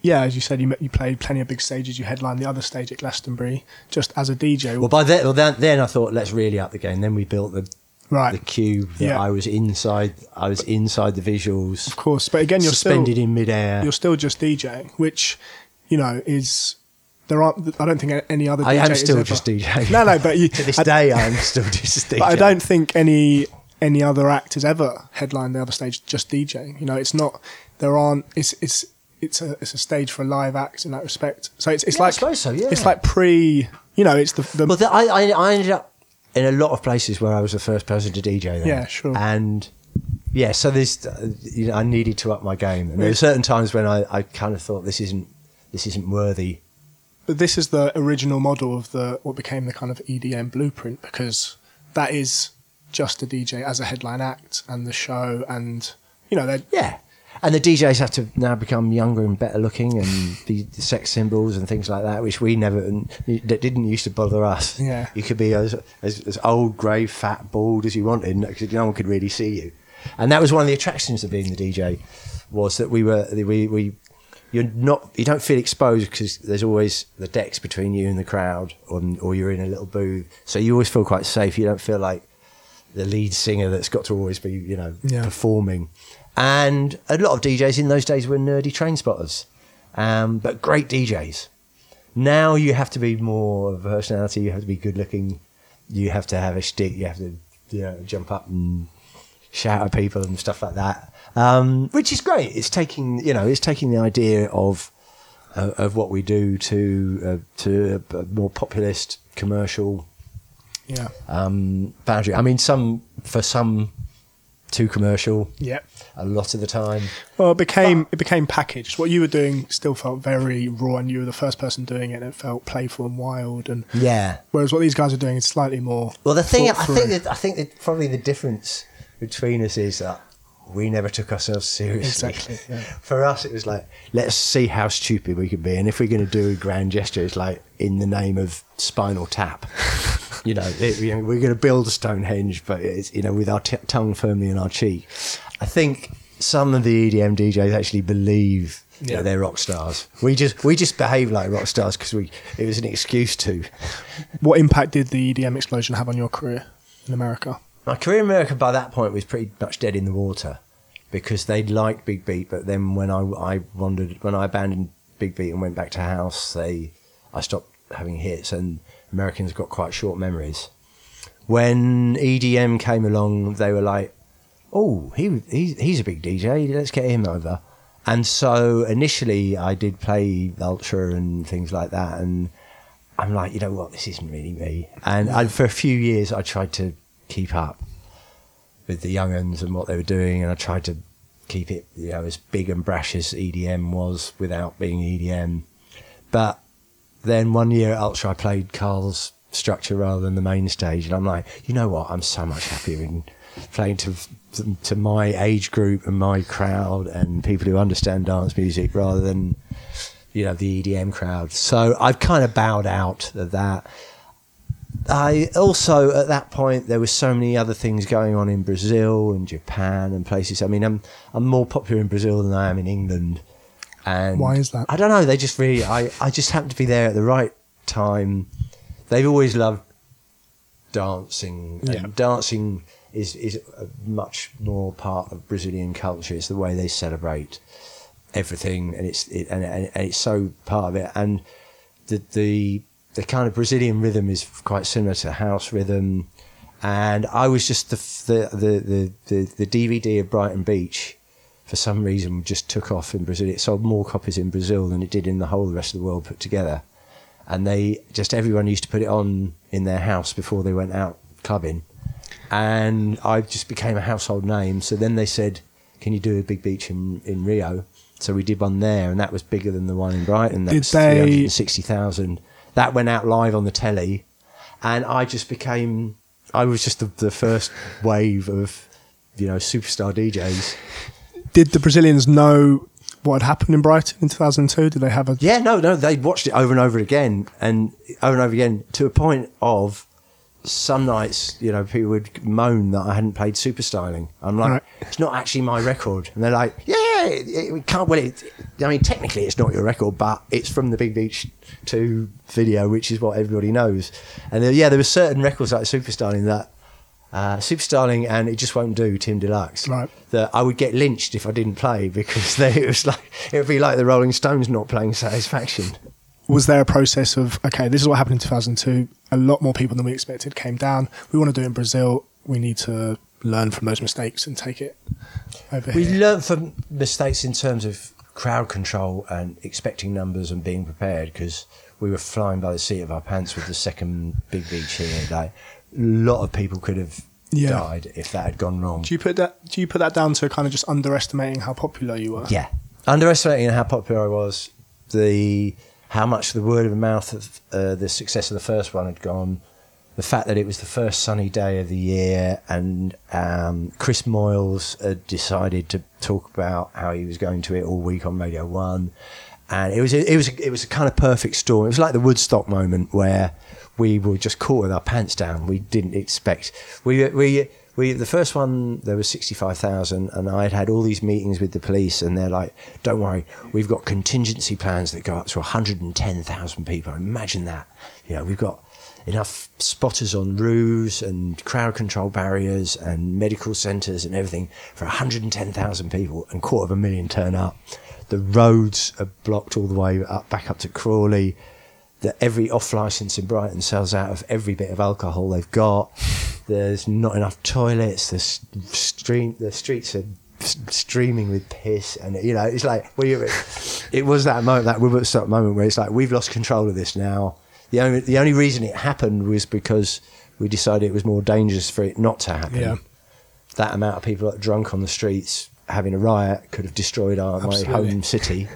Yeah, as you said, you you played plenty of big stages. You headlined the other stage at Glastonbury just as a DJ. Well, by then, well, then, then I thought, let's really up the game. Then we built the right, the cube that Yeah. I was inside. I was inside the visuals, of course. But again, you're suspended still in midair. you're still just DJing, which you know is there aren't. I don't think any other. I DJ am still just DJing. No, no, but you, [laughs] to this I- day, I am still just DJing. [laughs] But I don't think any any other act has ever headlined the other stage just DJing. You know, it's not. There aren't. It's it's it's a it's a stage for a live acts in that respect. So it's it's Yeah, I like suppose so, yeah. It's like pre. You know, it's the the. Well, the, I, I I ended up in a lot of places where I was the first person to DJ. Then. Yeah, sure. And yeah, so this, uh, you know, I needed to up my game, and there were certain times when I, I kind of thought this isn't this isn't worthy. but this is the original model of the what became the kind of EDM blueprint because that is just a DJ as a headline act and the show and you know they're Yeah. And the DJs have to now become younger and better looking and be sex symbols and things like that, which we never, that didn't used to bother us. Yeah. You could be as, as, as old, grey, fat, bald as you wanted, because no one could really see you. And that was one of the attractions of being the DJ, was that we were, we, we, you're not, you don't feel exposed because there's always the decks between you and the crowd, or, or you're in a little booth. So you always feel quite safe. You don't feel like the lead singer that's got to always be, you know, Yeah. performing. And a lot of DJs in those days were nerdy train spotters, um, but great DJs. Now you have to be more of a personality. You have to be good looking. You have to have a shtick. You have to you know, jump up and shout at people and stuff like that, um, which is great. It's taking you know it's taking the idea of uh, of what we do to uh, to a more populist commercial yeah um, boundary. I mean, some for some too commercial. yeah. A lot of the time, Well, it became it became packaged. What you were doing still felt very raw, and you were the first person doing it. and It felt playful and wild, and yeah. whereas what these guys are doing is slightly more. Well, the thing I think that I think that probably the difference between us is that we never took ourselves seriously. Exactly, yeah. [laughs] For us, it was like let's see how stupid we can be, and if we're going to do a grand gesture, it's like in the name of Spinal Tap. [laughs] you know, it, you know, we're going to build a Stonehenge, but it's you know with our t- tongue firmly in our cheek. I think some of the EDM DJs actually believe Yeah. that they're rock stars. We just we just behave like rock stars because we it was an excuse to. What impact did the EDM explosion have on your career in America? My career in America by that point was pretty much dead in the water because they liked Big Beat, but then when I, I wandered, when I abandoned Big Beat and went back to house, they I stopped having hits, and Americans got quite short memories. When EDM came along, they were like, "Oh, he he's, he's a big DJ. Let's get him over." And so initially, I did play Ultra and things like that, and I'm like, you know what, this isn't really me. And I, for a few years, I tried to keep up with the young uns and what they were doing, and I tried to keep it, you know, as big and brash as EDM was without being EDM. But then one year at Ultra, I played Carl's structure rather than the main stage, and I'm like, you know what, I'm so much happier in playing to to, my age group and my crowd and people who understand dance music rather than you know the EDM crowd. So I've kind of bowed out of that. I also at that point there were so many other things going on in Brazil and Japan and places. I mean, I'm I'm more popular in Brazil than I am in England. And Why is that? I don't know. They just really I I just happened to be there at the right time. They've always loved dancing. And Yeah. dancing is is a much more part of Brazilian culture. It's the way they celebrate everything, and it's it, and, and, and it's so part of it. And the the the kind of Brazilian rhythm is quite similar to house rhythm. And I was just the the the the, the, the DVD of Brighton Beach. For some reason, just took off in Brazil. It sold more copies in Brazil than it did in the whole rest of the world put together. and they just everyone used to put it on in their house before they went out clubbing, and I just became a household name. So then they said, "Can you do a big beach in in Rio?" So we did one there, and that was bigger than the one in Brighton. That Did was they- 360,000. That went out live on the telly, and I just became. I was just the, the first wave of, you know, superstar DJs. Did the Brazilians know what had happened in Brighton in 2002? Did they have a Yeah, no, no, they watched it over and over again, and over and over again to a point of some nights, you know, people would moan that I hadn't played Superstylin'. I'm like, Right. it's not actually my record, and they're like, yeah, it, it can't. Well, it, I mean, technically, it's not your record, but it's from the Big Beach Two video, which is what everybody knows. And there, yeah, there were certain records like Superstylin' that. Uh, Super and It Just Won't Do, Tim Deluxe. Right. That I would get lynched if I didn't play because [laughs] they, it was like it would be like the Rolling Stones not playing Satisfaction. was there a process of okay, this is what happened in 2002. A lot more people than we expected came down. We want to do it in Brazil. We need to learn from those mistakes and take it over We here. learned from mistakes in terms of crowd control and expecting numbers and being prepared because we were flying by the seat of our pants with the second big beach here. A lot of people could have Yeah. died if that had gone wrong. Do you put that? Do you put that down to kind of just underestimating how popular you were? Yeah, underestimating how popular I was, the how much the word of mouth of uh, the success of the first one had gone, the fact that it was the first sunny day of the year, and um, Chris Moyles had decided to talk about how he was going to it all week on Radio One, and it was it was it was a kind of perfect storm. It was like the Woodstock moment where we were just caught with our pants down. We didn't expect we we we the first one there was sixty five thousand, and I had had all these meetings with the police, and they're like, "Don't worry, we've got contingency plans that go up to one hundred and ten thousand people. Imagine that. You know, we've got." Enough spotters on roofs and crowd control barriers and medical centres and everything for 110,000 people and quarter of a million turn up. The roads are blocked all the way up back up to Crawley that every off license in Brighton sells out of every bit of alcohol they've got. There's not enough toilets. The the streets are streaming with piss, and you know it's like we. It was that moment, that Woodstock moment, where it's like we've lost control of this now. The only the only reason it happened was because we decided it was more dangerous for it not to happen. Yeah. That amount of people drunk on the streets having a riot could have destroyed our my home city.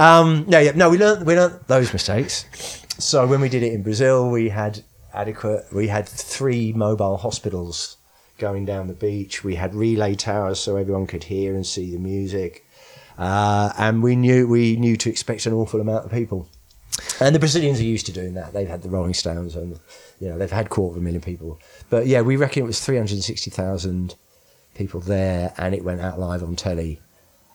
Um, no, yeah, no, we learned we learned those mistakes. So when we did it in Brazil, we had adequate. We had three mobile hospitals going down the beach. We had relay towers so everyone could hear and see the music, uh, and we knew we knew to expect an awful amount of people. And the Brazilians are used to doing that. They've had the Rolling Stones, and you know they've had quarter of a million people. But yeah, we reckon it was three hundred sixty thousand people there, and it went out live on telly.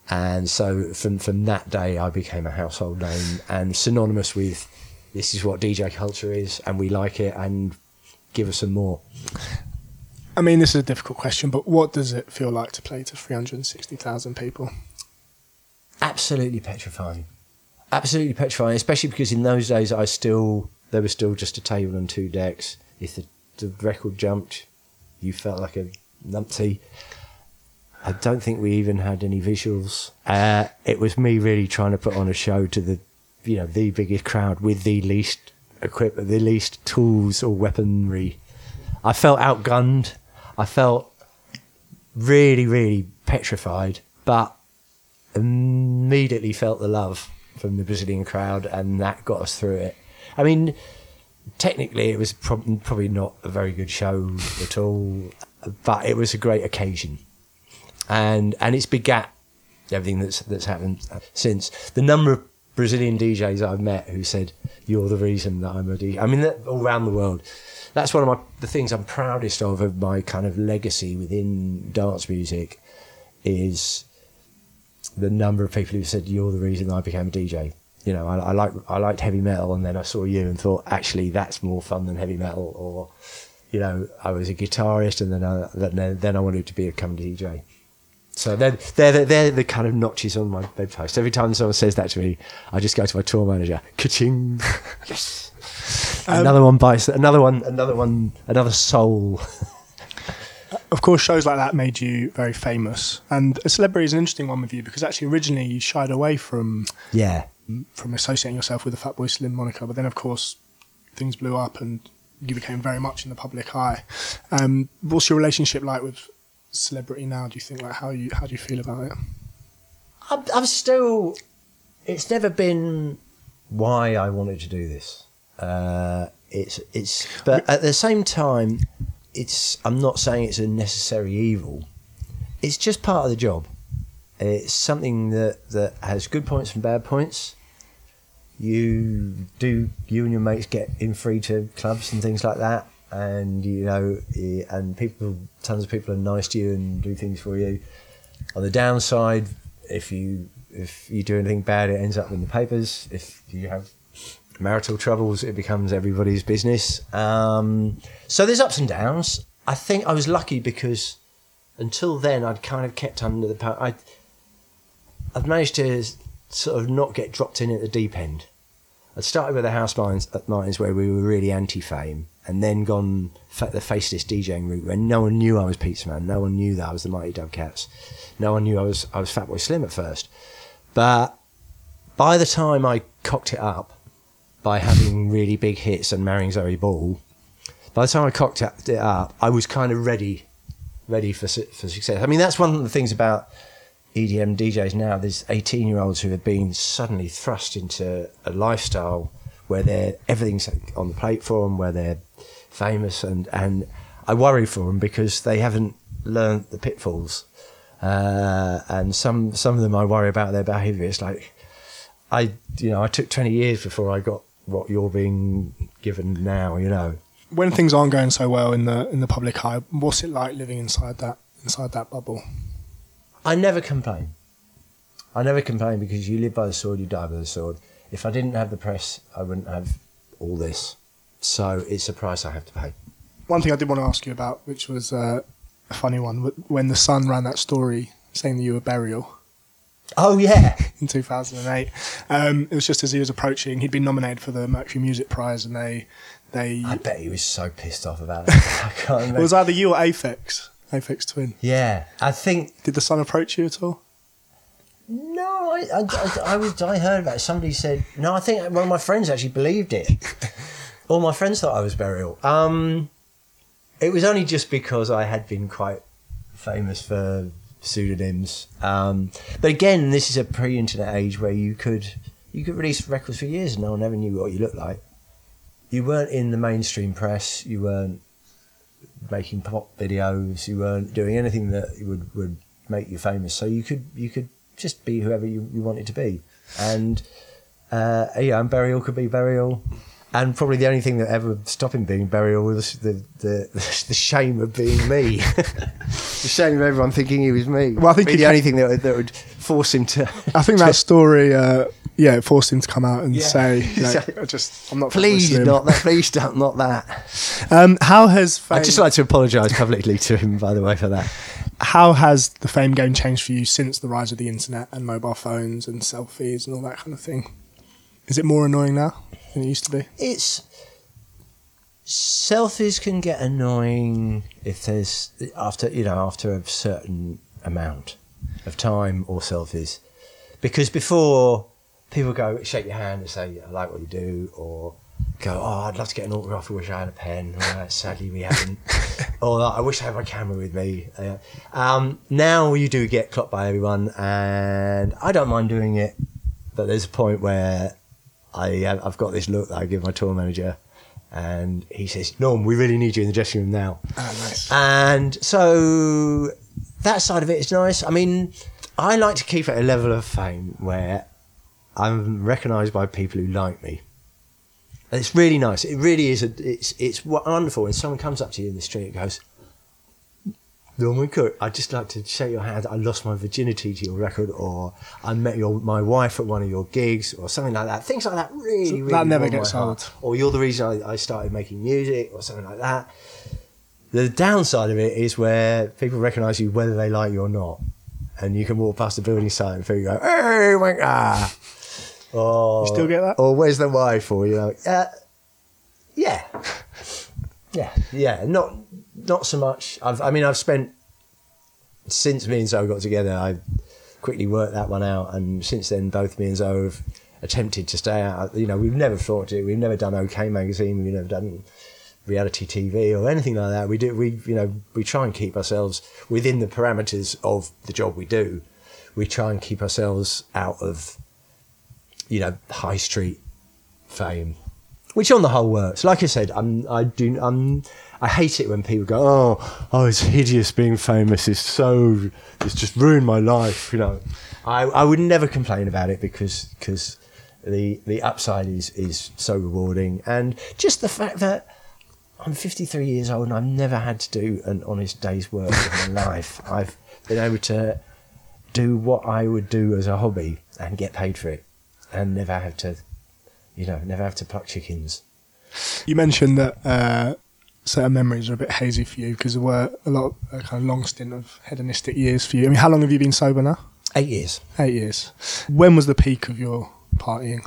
And so from from that day, I became a household name and synonymous with this is what DJ culture is, and we like it, and give us some more. I mean, this is a difficult question, but what does it feel like to play to 360,000 people? Absolutely petrifying, absolutely petrifying. Especially because in those days, I still there was still just a table and two decks. If the, the record jumped, you felt like a numpty. I don't think we even had any visuals. Uh, it was me really trying to put on a show to the, you know, the biggest crowd with the least equipment, the least tools or weaponry. I felt outgunned. I felt really, really petrified, but immediately felt the love from the Brazilian crowd, and that got us through it. I mean, technically, it was prob- probably not a very good show at all, but it was a great occasion, and and it's begat everything that's that's happened since. The number of Brazilian DJs I've met who said you're the reason that I'm a DJ. I mean, that, all around the world. That's one of my the things I'm proudest of of my kind of legacy within dance music is the number of people who said you're the reason I became a DJ. You know, I, I like I liked heavy metal, and then I saw you and thought actually that's more fun than heavy metal. Or, you know, I was a guitarist, and then I, then then I wanted to become a DJ. So they're, they're, the- they're the kind of notches on my bedpost. Every time someone says that to me, I just go to my tour manager. Ka-ching. [laughs] yes. another one bites. Another one. Another one. Another soul. [laughs] Of course, shows like that made you very famous. And a celebrity is an interesting one with you because actually, originally, you shied away from Yeah. from associating yourself with the Fatboy Slim moniker. But then, of course, things blew up and you became very much in the public eye. Um, what's your relationship like with celebrity now? Do you think like how you how do you feel about it? I'm, I'm still. It's never been why I wanted to do this. Uh, it's it's, but at the same time, it's. I'm not saying it's a necessary evil. It's just part of the job. It's something that that has good points and bad points. You do. You and your mates get in free to clubs and things like that, and you know, and people, tons of people are nice to you and do things for you. On the downside, if you if you do anything bad, it ends up in the papers. If you have marital troubles, it becomes everybody's business. Um, so there's ups and downs. I think I was lucky because until then I'd kind of kept under the power. I I've managed to sort of not get dropped in at the deep end. I started with the Housemartins at Martins where we were really anti-fame, and then gone the faceless DJing route where no one knew I was Pizzaman, no one knew that I was the Mighty Dub Katz, no one knew I was I was Fatboy Slim at first. But by the time I cocked it up by having really big hits and marrying Zoe Ball, by the time I cocked it up, I was kind of ready, ready for for success. I mean, that's one of the things about EDM DJs now. There's 18 year olds who have been suddenly thrust into a lifestyle where they're everything's on the plate for them, where they're famous, and and I worry for them because they haven't learned the pitfalls. Uh, and some some of them I worry about their behaviour. It's like I you know I took 20 years before I got what you're being given now. You know. When things aren't going so well in the in the public eye, what's it like living inside that inside that bubble? I never complain. I never complain because you live by the sword, you die by the sword. If I didn't have the press, I wouldn't have all this. So it's a price I have to pay. One thing I did want to ask you about, which was uh, a funny one, when the Sun ran that story saying that you were Burial Oh yeah, [laughs] in 2008. Um, it was just as he was approaching, he'd been nominated for the Mercury Music Prize, and they they I bet he was so pissed off about it. [laughs] I can't remember. it was either you or Aphex, Aphex Twin. yeah, I think Did the Sun approach you at all? no. I, I, I, I was I heard about it. Somebody said no. I think one of my friends actually believed it. [laughs] All my friends thought I was Burial. Um, it was only just because I had been quite famous for pseudonyms. Um, but again, this is a pre-internet age where you could you could release records for years and no one ever knew what you looked like. You weren't in the mainstream press. You weren't making pop videos. You weren't doing anything that would would make you famous. So you could you could just be whoever you, you wanted to be. And uh, yeah, and Burial could be Burial. And probably the only thing that ever stopped him being Burial was the the, the [laughs] shame of being me. [laughs] the shame of everyone thinking he was me. Well, I think Be the only thing that would, that would force him to. I think [laughs] that story, uh, yeah, it forced him to come out and Yeah. say, you know, I just, I'm not. Please not that. Please don't not that. Um, how has fame, I'd just like to apologise publicly to him, by the way, for that. how has the fame game changed for you since the rise of the internet and mobile phones and selfies and all that kind of thing? Is it more annoying now than it used to be? It's selfies can get annoying if there's after you know after a certain amount of time or selfies because before people go shake your hand and say I like what you do or go oh I'd love to get an autograph I wish I had a pen oh, sadly we haven't [laughs] or I wish I had my camera with me Uh, um, now you do get clocked by everyone and I don't mind doing it but there's a point where I I've got this look that I give my tour manager and he says Norm we really need you in the dressing room now Ah, nice. and so that side of it is nice. I mean, I like to keep at a level of fame where I'm recognised by people who like me. And it's really nice. It really is. A, it's it's wonderful when someone comes up to you in the street and goes, Norman Cook, I'd just like to shake your hand. I lost my virginity to your record, or I met your my wife at one of your gigs, or something like that. Things like that really, So really that never gets old. Or you're the reason I, I started making music, or something like that. The downside of it is where people recognise you whether they like you or not, and you can walk past a building site and people go, "Hey, wanker!" Or You still get that? Or where's the wife? Or you know, uh, yeah, [laughs] yeah, yeah. Not not so much. I've, I mean, I've spent since me and Zoe got together. I quickly worked that one out, and since then, both me and Zoe have attempted to stay out. You know, we've never thought it. We've never done OK magazine. We've never done reality TV or anything like that. We do. We you know we try and keep ourselves within the parameters of the job we do. We try and keep ourselves out of you know high street fame, which on the whole works. Like I said, I'm I do I'm I hate it when people go, oh oh it's hideous being famous. It's so it's just ruined my life. You know, I I would never complain about it because because the the upside is is so rewarding and just the fact that I'm 53 years old and I've never had to do an honest day's work in my [laughs] life. I've been able to do what I would do as a hobby and get paid for it and never have to, you know, never have to pluck chickens. You mentioned that uh, certain memories are a bit hazy for you because there were a lot of a kind of long stint of hedonistic years for you. I mean, how long have you been sober now? Eight years. Eight years. When was the peak of your partying?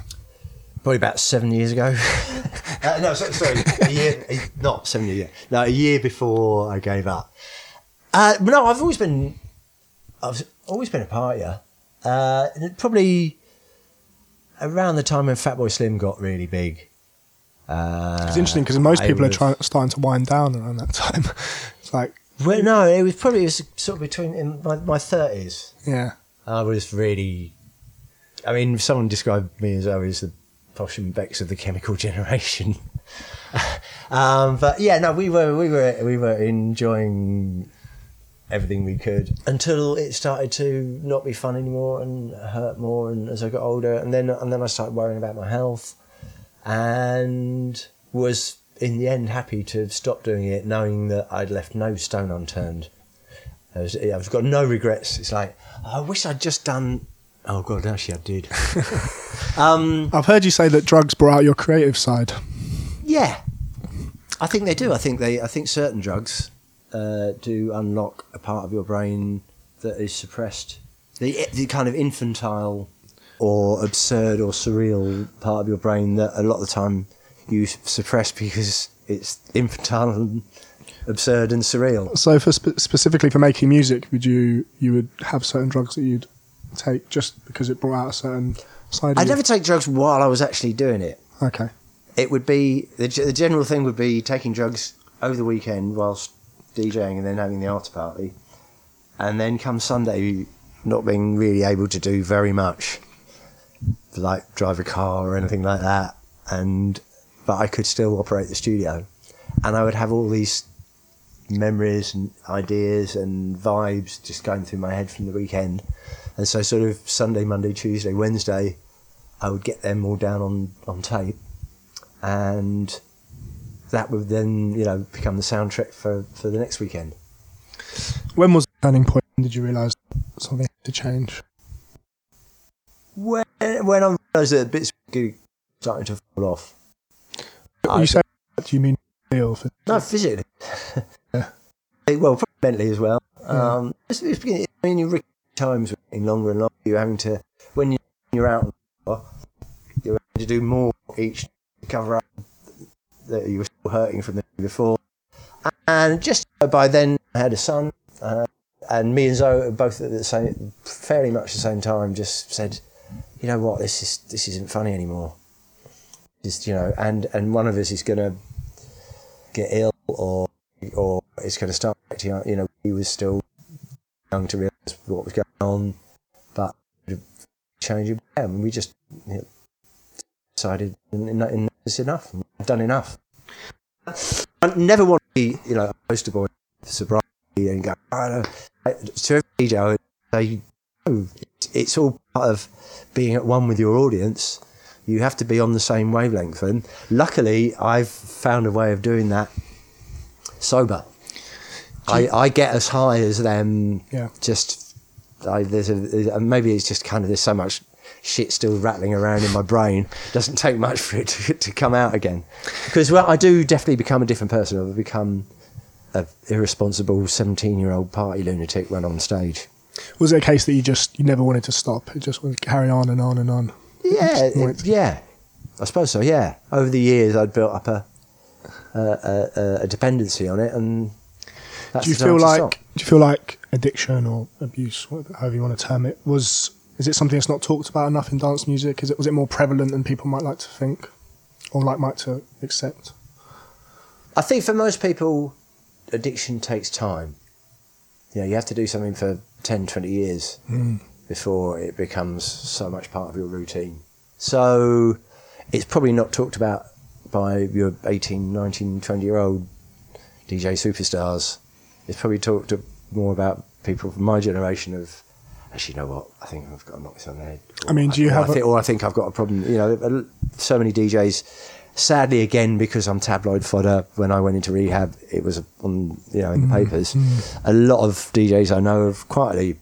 Probably about seven years ago. [laughs] uh, no, so, sorry, a year, a, not seven years. No, a year before I gave up. Uh, but no, I've always been, I've always been a partier. Uh, probably around the time when Fatboy Slim got really big. Uh, It's interesting because most people are trying, starting to wind down around that [laughs] time. it's like, Well, no, it was probably it was sort of between in my my thirties. yeah. I was really. I mean, someone described me as I was the Posh and Becks of the chemical [laughs] generation. um, but yeah, no, we were we were we were enjoying everything we could until it started to not be fun anymore and hurt more. And as I got older, and then and then I started worrying about my health, and was in the end happy to stop doing it, knowing that I'd left no stone unturned. I was, I've got no regrets. It's like I wish I'd just done. Oh god, actually I did. [laughs] um, I've heard you say that drugs brought out your creative side. yeah, I think they do. I think they. I think certain drugs uh, do unlock a part of your brain that is suppressed. The the kind of infantile or absurd or surreal part of your brain that a lot of the time you suppress [laughs] because it's infantile and absurd and surreal. So, for spe- specifically for making music, would you you would have certain drugs that you'd take just because it brought out a certain side? of I you? never take drugs while I was actually doing it. Okay. it would be the, the general thing would be taking drugs over the weekend whilst DJing and then having the after party, and then come Sunday not being really able to do very much, like drive a car or anything like that, and but I could still operate the studio, and I would have all these memories and ideas and vibes just going through my head from the weekend, and so sort of Sunday, Monday, Tuesday, Wednesday, I would get them all down on on tape and that would then you know become the soundtrack for, for the next weekend. When was the turning point? Did you realise something had to change? When when I realised that bits were starting to fall off. I- you say do you mean? For, No, physically. [laughs] Yeah. well, probably mentally as well. Yeah. Um, it's, it's beginning, I mean, your times getting longer and longer. You're having to when you- you're out, you're having to do more each to cover up that you were still hurting from the day before. And just by then, I had a son, uh, and me and Zoe both at the same, fairly much the same time, just said, you know what, this is this isn't funny anymore. Just you know, and and one of us is gonna get ill or or it's going to start acting out. You know, he was still young to realise what was going on, but changing. Yeah, we just you know, decided it's enough. I've done enough. I never want to be, you know, a poster boy for sobriety and go, I don't. To every DJ, I would say, no, it's, all of being at one with your audience. You have to be on the same wavelength. And luckily, I've found a way of doing that sober. I, I get as high as them. Yeah. Just I, there's a maybe it's just kind of there's so much shit still rattling around in my brain. Doesn't take much for it to, to come out again. Because well, I do definitely become a different person. I've become a irresponsible 17 year old party lunatic when on stage. Was it a case that you just you never wanted to stop? It just would carry on and on and on. Yeah, it- yeah. I suppose so. Yeah. Over the years, I'd built up a a, a, a dependency on it, and that's do you feel like do you feel like addiction or abuse, whatever- however you want to term it, was Is it something that's not talked about enough in dance music? Is it was it more prevalent than people might like to think, or like might to accept? I think for most people, addiction takes time. You know, you have to do something for 10, 20 years hmm. before it becomes so much part of your routine. So it's probably not talked about by your 18, 19, 20 year old DJ superstars. It's probably talked more about people from my generation of, actually, you know what? I think I've got a knock this on the head. I mean, do you or have I a- think, or I think I've got a problem. You know, so many DJs. Sadly, again, because I'm tabloid fodder. When I went into rehab, it was on you know in Mm, the papers. A lot of DJs I know have quietly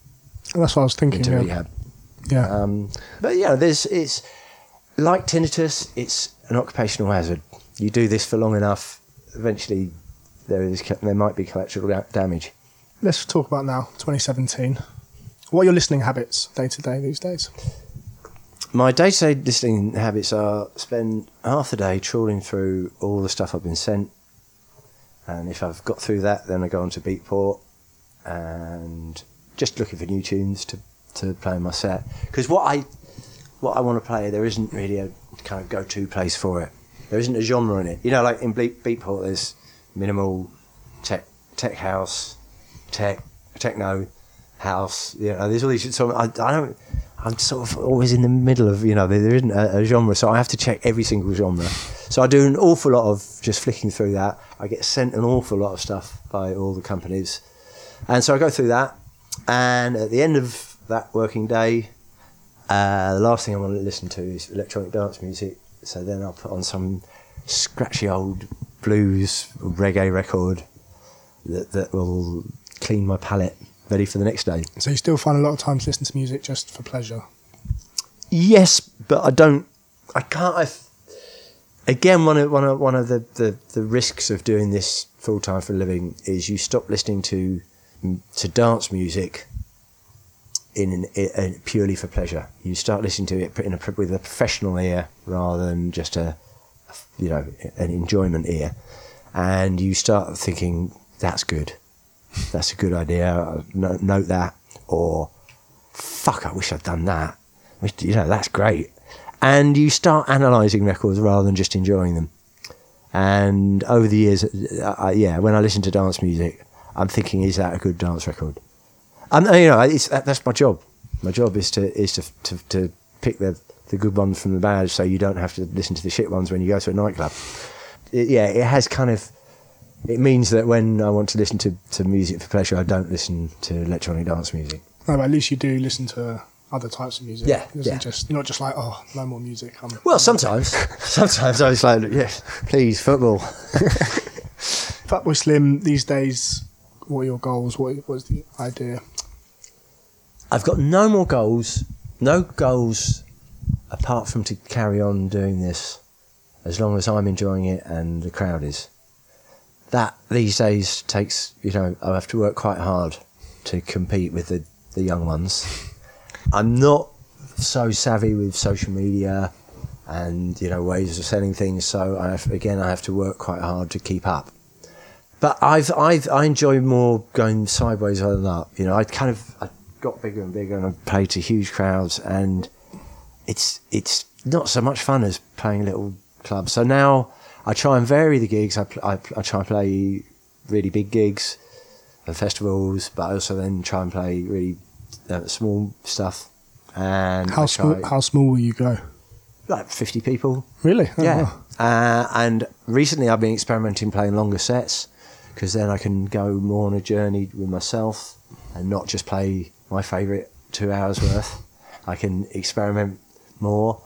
that's what I was thinking. into Yeah, rehab. yeah. Um, but yeah, there's it's like tinnitus. It's an occupational hazard. You do this for long enough, eventually there is there might be collateral da- damage. Let's talk about now, 2017. What are your listening habits day to day these days? My day-to-day listening habits are spend half the day trawling through all the stuff I've been sent, and if I've got through that, then I go on to Beatport and just looking for new tunes to, to play in my set. Because what I what I want to play, there isn't really a kind of go-to place for it. There isn't a genre in it. You know, like in Beat, Beatport, there's minimal tech, tech house, tech, techno, house. You know, there's all these. So I, I don't. I'm sort of always in the middle of you know there, isn't a, a genre, so I have to check every single genre. So I do an awful lot of just flicking through that. I get sent an awful lot of stuff by all the companies, and so I go through that. And at the end of that working day, uh, the last thing I want to listen to is electronic dance music. So then I'll put on some scratchy old blues reggae record that, that will clean my palate, ready for the next day. So you still find a lot of time to listen to music just for pleasure. Yes, but I don't. I can't. I, again, one of one of one of the, the, the risks of doing this full time for a living is you stop listening to to dance music in, an, in purely for pleasure. You start listening to it in a, with a professional ear rather than just a you know an enjoyment ear, and you start thinking that's good. That's a good idea. Note, note that, or fuck, I wish I'd done that. You know, that's great. And you start analysing records rather than just enjoying them. And over the years, uh, I, yeah, when I listen to dance music, I'm thinking, is that a good dance record? And you know, that, that's my job. My job is to is to to, to pick the the good ones from the bad, so you don't have to listen to the shit ones when you go to a nightclub. It, yeah, it has kind of. It means that when I want to listen to, to music for pleasure, I don't listen to electronic dance music. No, but at least you do listen to other types of music. Yeah, yeah. just you're not just like oh no more music. I'm, Well, sometimes, [laughs] sometimes I was like, yes, please, football. [laughs] Fatboy Slim these days. What are your goals? What was the idea? I've got no more goals, no goals apart from to carry on doing this as long as I'm enjoying it and the crowd is. That these days takes, you know, I have to work quite hard to compete with the, the young ones. I'm not so savvy with social media and, you know, ways of selling things, so I have, again, I have to work quite hard to keep up. But I've, I've, I enjoy more going sideways rather than up. You know, I kind of, I got bigger and bigger and I played to huge crowds and it's, it's not so much fun as playing little clubs. So now I try and vary the gigs. I, pl- I, I try and play really big gigs and festivals, but I also then try and play really uh, small stuff. And How small? How small will you go? like 50 people. Really? Oh, Yeah. wow. Uh, and recently I've been experimenting playing longer sets because then I can go more on a journey with myself and not just play my favourite two hours worth. I can experiment more.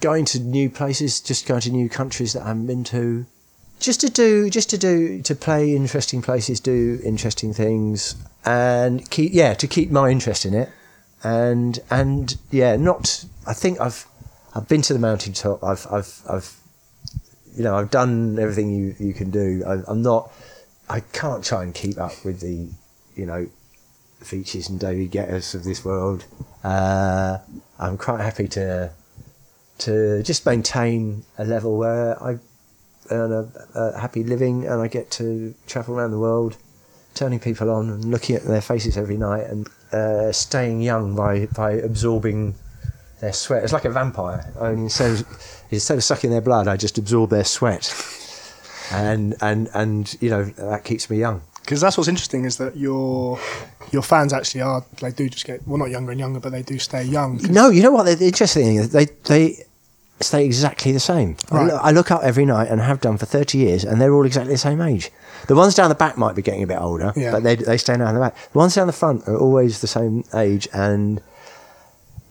Going to new places, just going to new countries that I haven't been to. Just to do, just to do, to play interesting places, do interesting things, and keep, yeah, to keep my interest in it, and and yeah, not. I think I've, I've been to the mountaintop. I've, I've, I've, you know, I've done everything you you can do. I, I'm not. I can't try and keep up with the, you know, features and David Guettas of this world. Uh, I'm quite happy to to just maintain a level where I earn a, a happy living and I get to travel around the world, turning people on and looking at their faces every night and uh, staying young by by absorbing their sweat. It's like a vampire. I mean, instead of, instead of sucking their blood, I just absorb their sweat, and and and you know that keeps me young. Because that's what's interesting is that your your fans actually are they do just get well not younger and younger, but they do stay young. No, you know what? The the interesting thing is they they stay exactly the same. I, look, I look up every night and have done for thirty years, and they're all exactly the same age. The ones down the back might be getting a bit older, Yeah. but they they stay down the back. The ones down the front are always the same age, and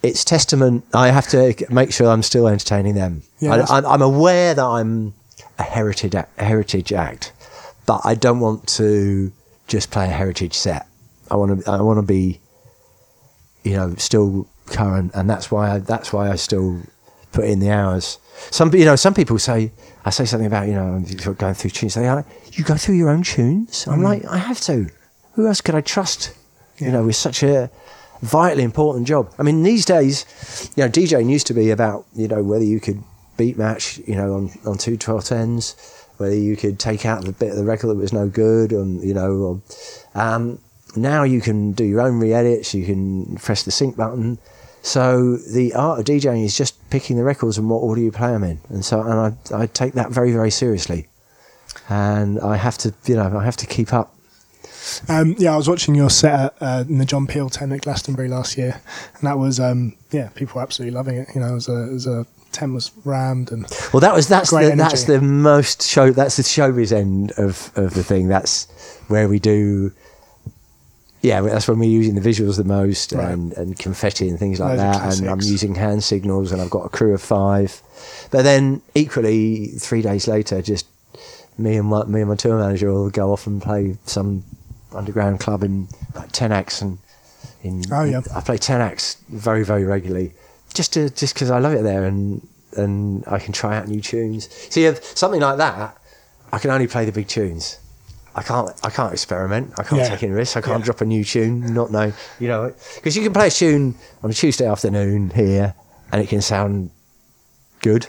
it's testament. I have to make sure I'm still entertaining them. Yeah, I, I'm, I'm aware that I'm a heritage act, a heritage act, but I don't want to just play a heritage set. I want to I want to be you know still current, and that's why I, that's why I still put in the hours. Some you know some people say I say something about you know going through tunes. They are you go through your own tunes. I'm like I have to. Who else could I trust? You know, with such a vitally important job. I mean, these days, you know, DJing used to be about you know whether you could beat match you know on on two twelve tens, whether you could take out the bit of the record that was no good, on you know. Or, um, now you can do your own re-edits. You can press the sync button. So the art of DJing is just picking the records and what order you play them in, and so and I, I take that very very seriously, and I have to you know I have to keep up. Um, yeah, I was watching your set at, uh, in the John Peel tent at Glastonbury last year, and that was um, yeah, people were absolutely loving it. You know, it was a, it was a tent was rammed and Well, that was that's the, that's the most show. That's the showbiz end of of the thing. That's where we do. Yeah, that's when we're using the visuals the most Right. and, and confetti and things like of that. And I'm using hand signals and I've got a crew of five. But then equally, three days later, just me and my, me and my tour manager will go off and play some underground club in like Tenax and in Oh, yeah. I play Tenax very very regularly just to just because I love it there and and I can try out new tunes. See, if something like that, I can only play the big tunes. I can't. I can't experiment. I can't Yeah. take any risks. I can't Yeah. drop a new tune, not know. You know, because you can play a tune on a Tuesday afternoon here, and it can sound good,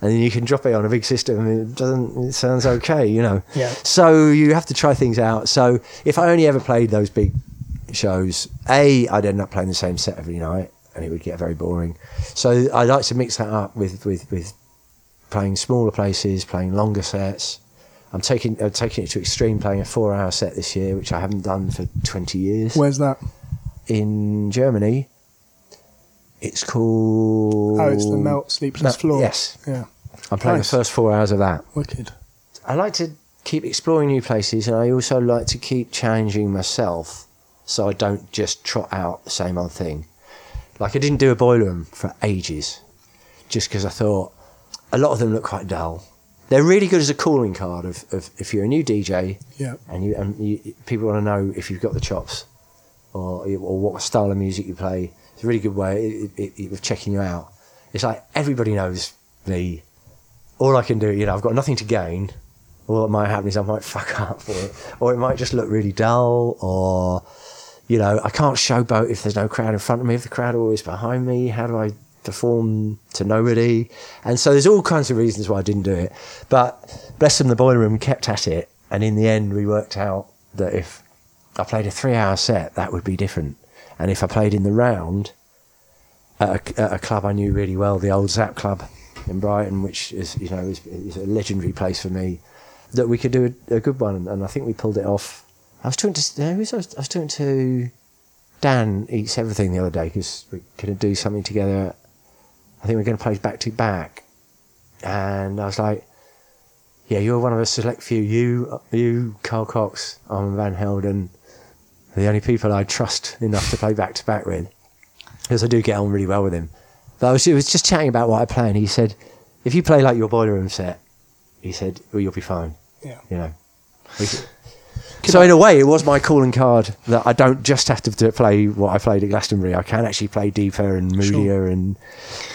and then you can drop it on a big system, and it doesn't. It sounds okay. You know. Yeah. So you have to try things out. So if I only ever played those big shows, a I'd end up playing the same set every night, and it would get very boring. So I like to mix that up with with with playing smaller places, playing longer sets. I'm taking I'm taking it to extreme, playing a four-hour set this year, which I haven't done for 20 years. where's that? In Germany, it's called. Oh, it's the Melt Sleepless No, Floor. yes. Yeah, I'm playing Nice. the first four hours of that. wicked. I like to keep exploring new places, and I also like to keep challenging myself, so I don't just trot out the same old thing. Like I didn't do a boiler room for ages, just because I thought a lot of them look quite dull. They're really good as a calling card of, of if you're a new DJ Yeah, and you and you, people want to know if you've got the chops or or what style of music you play. It's a really good way of checking you out. It's like everybody knows me. All I can do, you know, I've got nothing to gain. All that might happen is I might [laughs] fuck up, or or it might just look really dull, or you know, I can't showboat if there's no crowd in front of me. If the crowd are always behind me, how do I perform to nobody? And so there's all kinds of reasons why I didn't do it. But bless them, the boiler room kept at it, and in the end, we worked out that if I played a three-hour set, that would be different. And if I played in the round at a, at a club I knew really well, the old Zap Club in Brighton, which is you know is, is a legendary place for me, that we could do a, a good one, and I think we pulled it off. I was talking to I, was, I was talking to Dan eats everything the other day because going to do something together. I think we're going to play back to back, and I was like, "Yeah, you're one of a select few. You, you, Carl Cox, Armand Van Helden, the only people I trust enough to play back to back with, because I do get on really well with him." But I was, it was just chatting about what I play, and he said, "If you play like your boiler room set, he said, well, you'll be fine." yeah. you know. So in a way, it was my calling card that I don't just have to do- play what I played at Glastonbury. I can actually play deeper and moodier and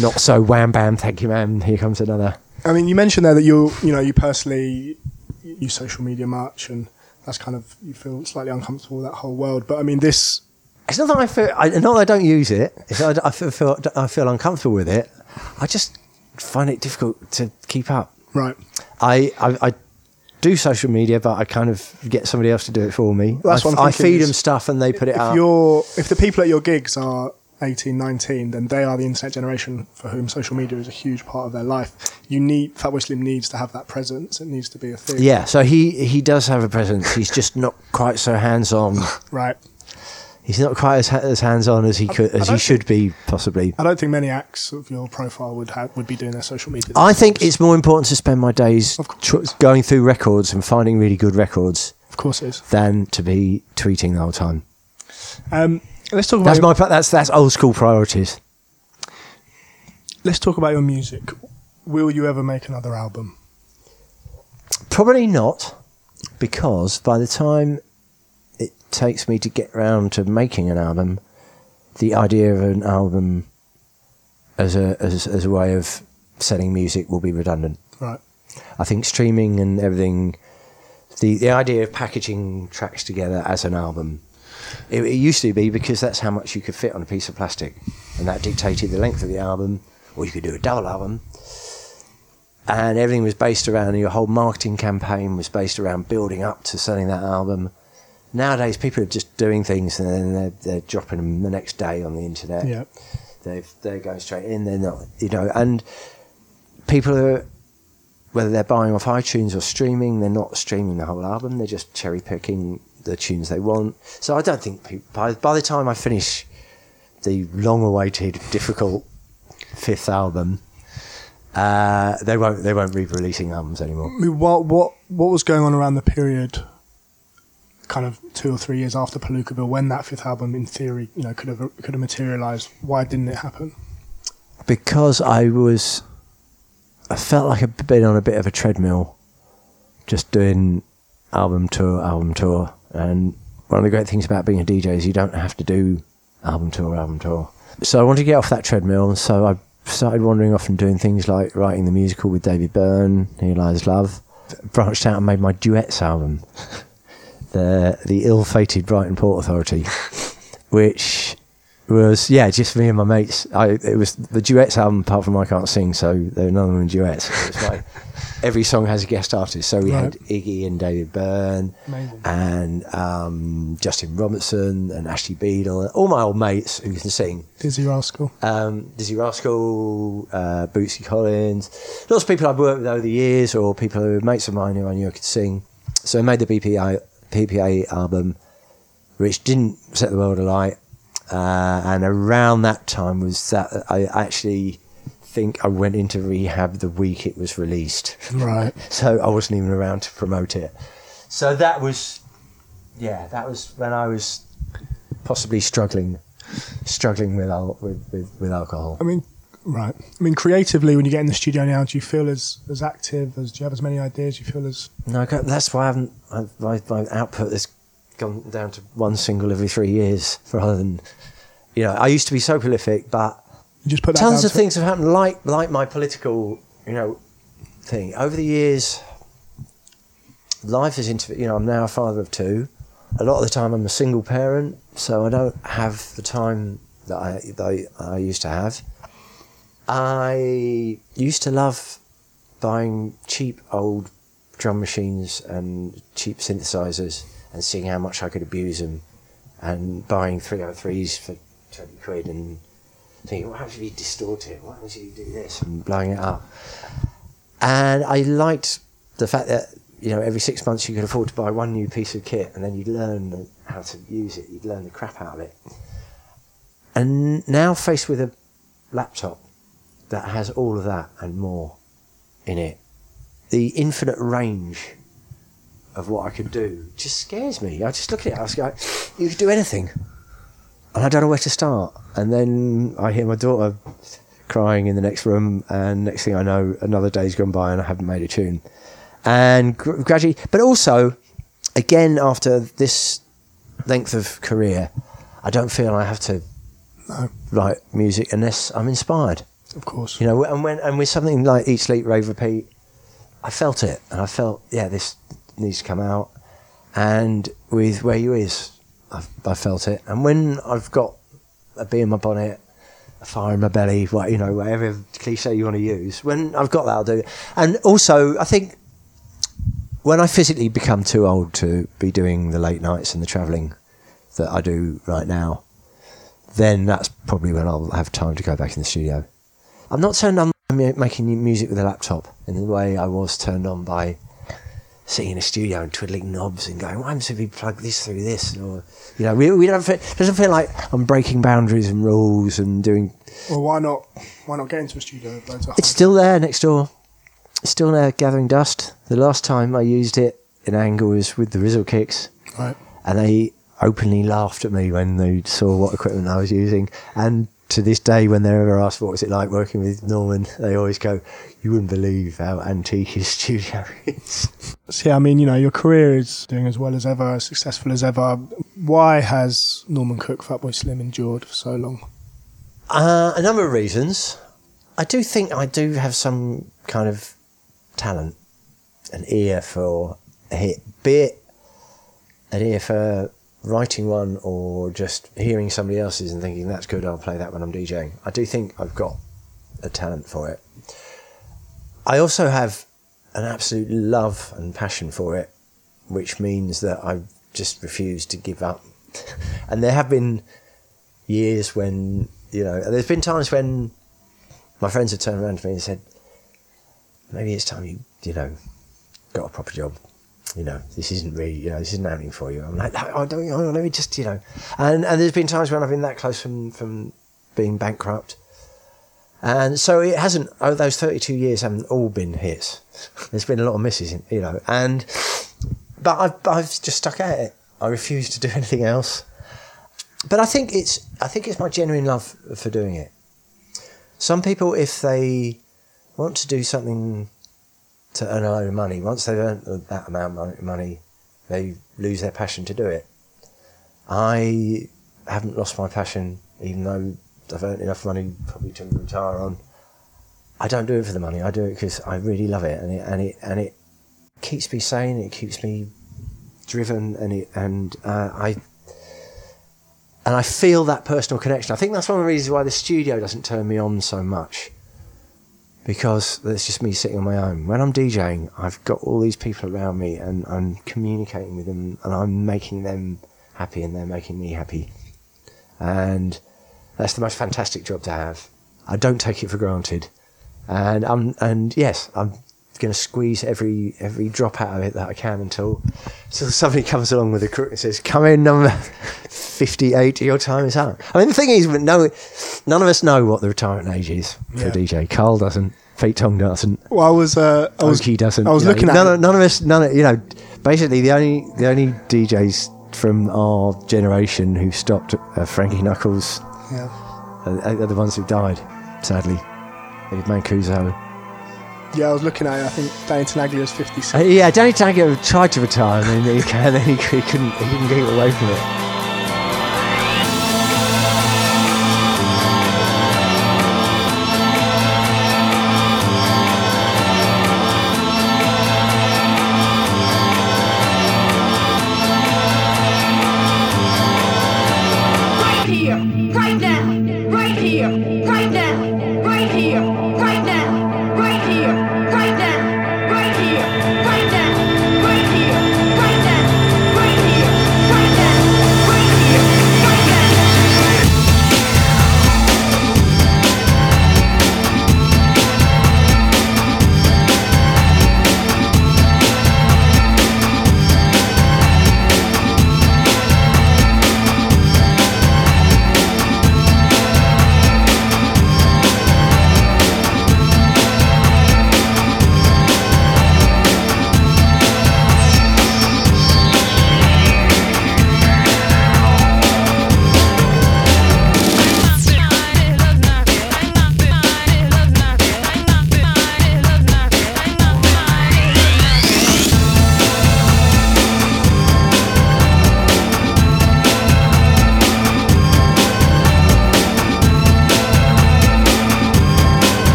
not so wham bam. Thank you, man. Here comes another. I mean, you mentioned there that you you know you personally use social media much, and that's kind of you feel slightly uncomfortable with that whole world. But I mean, this It's not that I feel. I, not that I don't use it. It's I, I feel, feel I feel uncomfortable with it. I just find it difficult to keep up. right? I, I, I do social media, but I kind of get somebody else to do it for me. That's I, what I feed them stuff and they put it if out. you're if the people at your gigs are 18 19 then they are the internet generation for whom social media is a huge part of their life you need fatboy slim needs to have that presence it needs to be a thing Yeah, so he he does have a presence. He's just not quite so hands on. [laughs] right He's not quite as, as hands on as he could as he should be possibly. i don't think many acts of your profile would have would be doing their social media I think it's more important to spend my days tr- going through records and finding really good records of course it is than to be tweeting the whole time. um, let's talk about That's my that's that's old school priorities. let's talk about your music will you ever make another album Probably not, because by the time takes me to get round to making an album, the idea of an album as a as, as a way of selling music will be redundant. right I think streaming and everything, the the idea of packaging tracks together as an album, it, it used to be because that's how much you could fit on a piece of plastic, and that dictated the length of the album, or you could do a double album. And everything was based around your whole marketing campaign was based around building up to selling that album. Nowadays, people are just doing things and then they're, they're dropping them the next day on the internet yeah they've they're going straight in. They're not, you know, and people are whether they're buying off iTunes or streaming, they're not streaming the whole album. They're just cherry picking the tunes they want. So I don't think people, by by the time I finish the long-awaited, difficult fifth album, uh, they won't they won't be releasing albums anymore. I mean, what what what was going on around the period, kind of two or three years after Palooka Palookaville, when that fifth album, in theory, you know, could have could have materialized? Why didn't it happen? because I was, I felt like I'd been on a bit of a treadmill, just doing album tour, album tour. And one of the great things about being a DJ is you don't have to do album tour, album tour. So I wanted to get off that treadmill. So I started wandering off and doing things like writing the musical with David Byrne, Here Lies Love. Branched out and made my duets album, [laughs] the the ill-fated Brighton Port Authority, [laughs] which was yeah, just me and my mates. I it was the duets album apart from I can't sing, so there were none of them duets. [laughs] Every song has a guest artist. So we had Iggy and David Byrne Amazing. and um, Justin Robertson and Ashley Beadle, and all my old mates who can sing. Dizzee Rascal. Um, Dizzee Rascal, uh, Bootsy Collins, lots of people I've worked with over the years, or people who were mates of mine who I knew I could sing. So I made the BPA, PPA album, which didn't set the world alight. Uh, and around that time was that I actually think I went into rehab the week it was released. Right. [laughs] So I wasn't even around to promote it. So that was, yeah, that was when I was possibly struggling, struggling with al- with, with, with alcohol. I mean, right. I mean, creatively, when you get in the studio now, do you feel as as active? As do you have as many ideas? Do you feel as No, I that's why I haven't. I, my, my output has gone down to one single every three years, rather than, you know, I used to be so prolific, but you just put that tons of things have happened, like like my political, you know, thing over the years. Life is into you know. I'm now a father of two. A lot of the time, I'm a single parent, so I don't have the time that I that I, I used to have. I used to love buying cheap old drum machines and cheap synthesizers and seeing how much I could abuse them, and buying 303s for 20 quid and thinking, what happens if you distort it? What happens if you do this? And blowing it up. And I liked the fact that, you know, every six months you could afford to buy one new piece of kit and then you'd learn how to use it. You'd learn the crap out of it. And now faced with a laptop that has all of that and more in it, the infinite range of what I could do just scares me. I just look at it, I was like, you could do anything and I don't know where to start. And then I hear my daughter crying in the next room, and next thing I know, another day's gone by and I haven't made a tune. And gradually, but also, again, after this length of career, I don't feel I have to No. write music unless I'm inspired. Of course. You know, and when and with something like Eat, Sleep, Rave, Repeat, I felt it, and I felt, yeah, this needs to come out. And with Where You Is, I, I felt it. And when I've got a bee in my bonnet, a fire in my belly, what you know, whatever cliche you want to use, when I've got that, I'll do it. And also, I think when I physically become too old to be doing the late nights and the travelling that I do right now, then that's probably when I'll have time to go back in the studio. I'm not turned on making music with a laptop in the way I was turned on by sitting in a studio and twiddling knobs and going, why haven't we plug this through this? Or, you know, we, we don't feel, it doesn't feel like I'm breaking boundaries and rules and doing. Well, why not? Why not get into a studio It's still there next door. It's still there gathering dust. The last time I used it in Angle was with the Rizzle Kicks. right. and they openly laughed at me when they saw what equipment I was using. And to this day, when they're ever asked what was it like working with Norman, they always go, "You wouldn't believe how antique his [laughs] studio is." So, yeah, I mean, you know, your career is doing as well as ever, as successful as ever. Why has Norman Cook, Fatboy Slim, endured for so long? Uh, a number of reasons. I do think I do have some kind of talent, an ear for a hit, be it an ear for writing one or just hearing somebody else's and thinking that's good, I'll play that when I'm DJing. I do think I've got a talent for it. I also have an absolute love and passion for it, which means that I just refuse to give up. [laughs] and there have been years when you know there's been times when my friends have turned around to me and said maybe it's time you you know got a proper job you know this isn't really you know this isn't happening for you. I'm like I don't oh, let me just you know. And and there's been times when i've been that close from from being bankrupt. And so it hasn't oh those 32 years haven't all been hits. There's been a lot of misses you know and but i've, I've just stuck at it. I refuse to do [laughs] anything else. But I think it's I think it's my genuine love for doing it. Some people, if they want to do something to earn a load of money, once they've earned that amount of money, they lose their passion to do it. I haven't lost my passion, even though I've earned enough money probably to retire on. I don't do it for the money. I do it because I really love it, and it and it and it keeps me sane. It keeps me driven, and it and uh, I and I feel that personal connection. I think that's one of the reasons why the studio doesn't turn me on so much. Because it's just me sitting on my own. When I'm DJing, I've got all these people around me and I'm communicating with them and I'm making them happy and they're making me happy. And that's the most fantastic job to have. I don't take it for granted. And I'm and yes, I'm going to squeeze every every drop out of it that I can until until somebody comes along with a crook and says, "Come in, number 58, your time is up." I mean, the thing is, no, none of us know what the retirement age is for Yeah. a DJ. Carl doesn't. Pete Tong doesn't. Well, I was, uh, I was, Oakey doesn't. I was you know, looking at none, of, none of us. None of you know. Basically, the only the only DJs from our generation who stopped uh, Frankie Knuckles Yeah. are, are the ones who died. Sadly, Mancuso. Yeah, I was looking at it. I think Danny Tenaglia is 56. Uh, yeah, Danny Tango tried to retire, and then he, [laughs] and then he, he couldn't. He couldn't get away from it.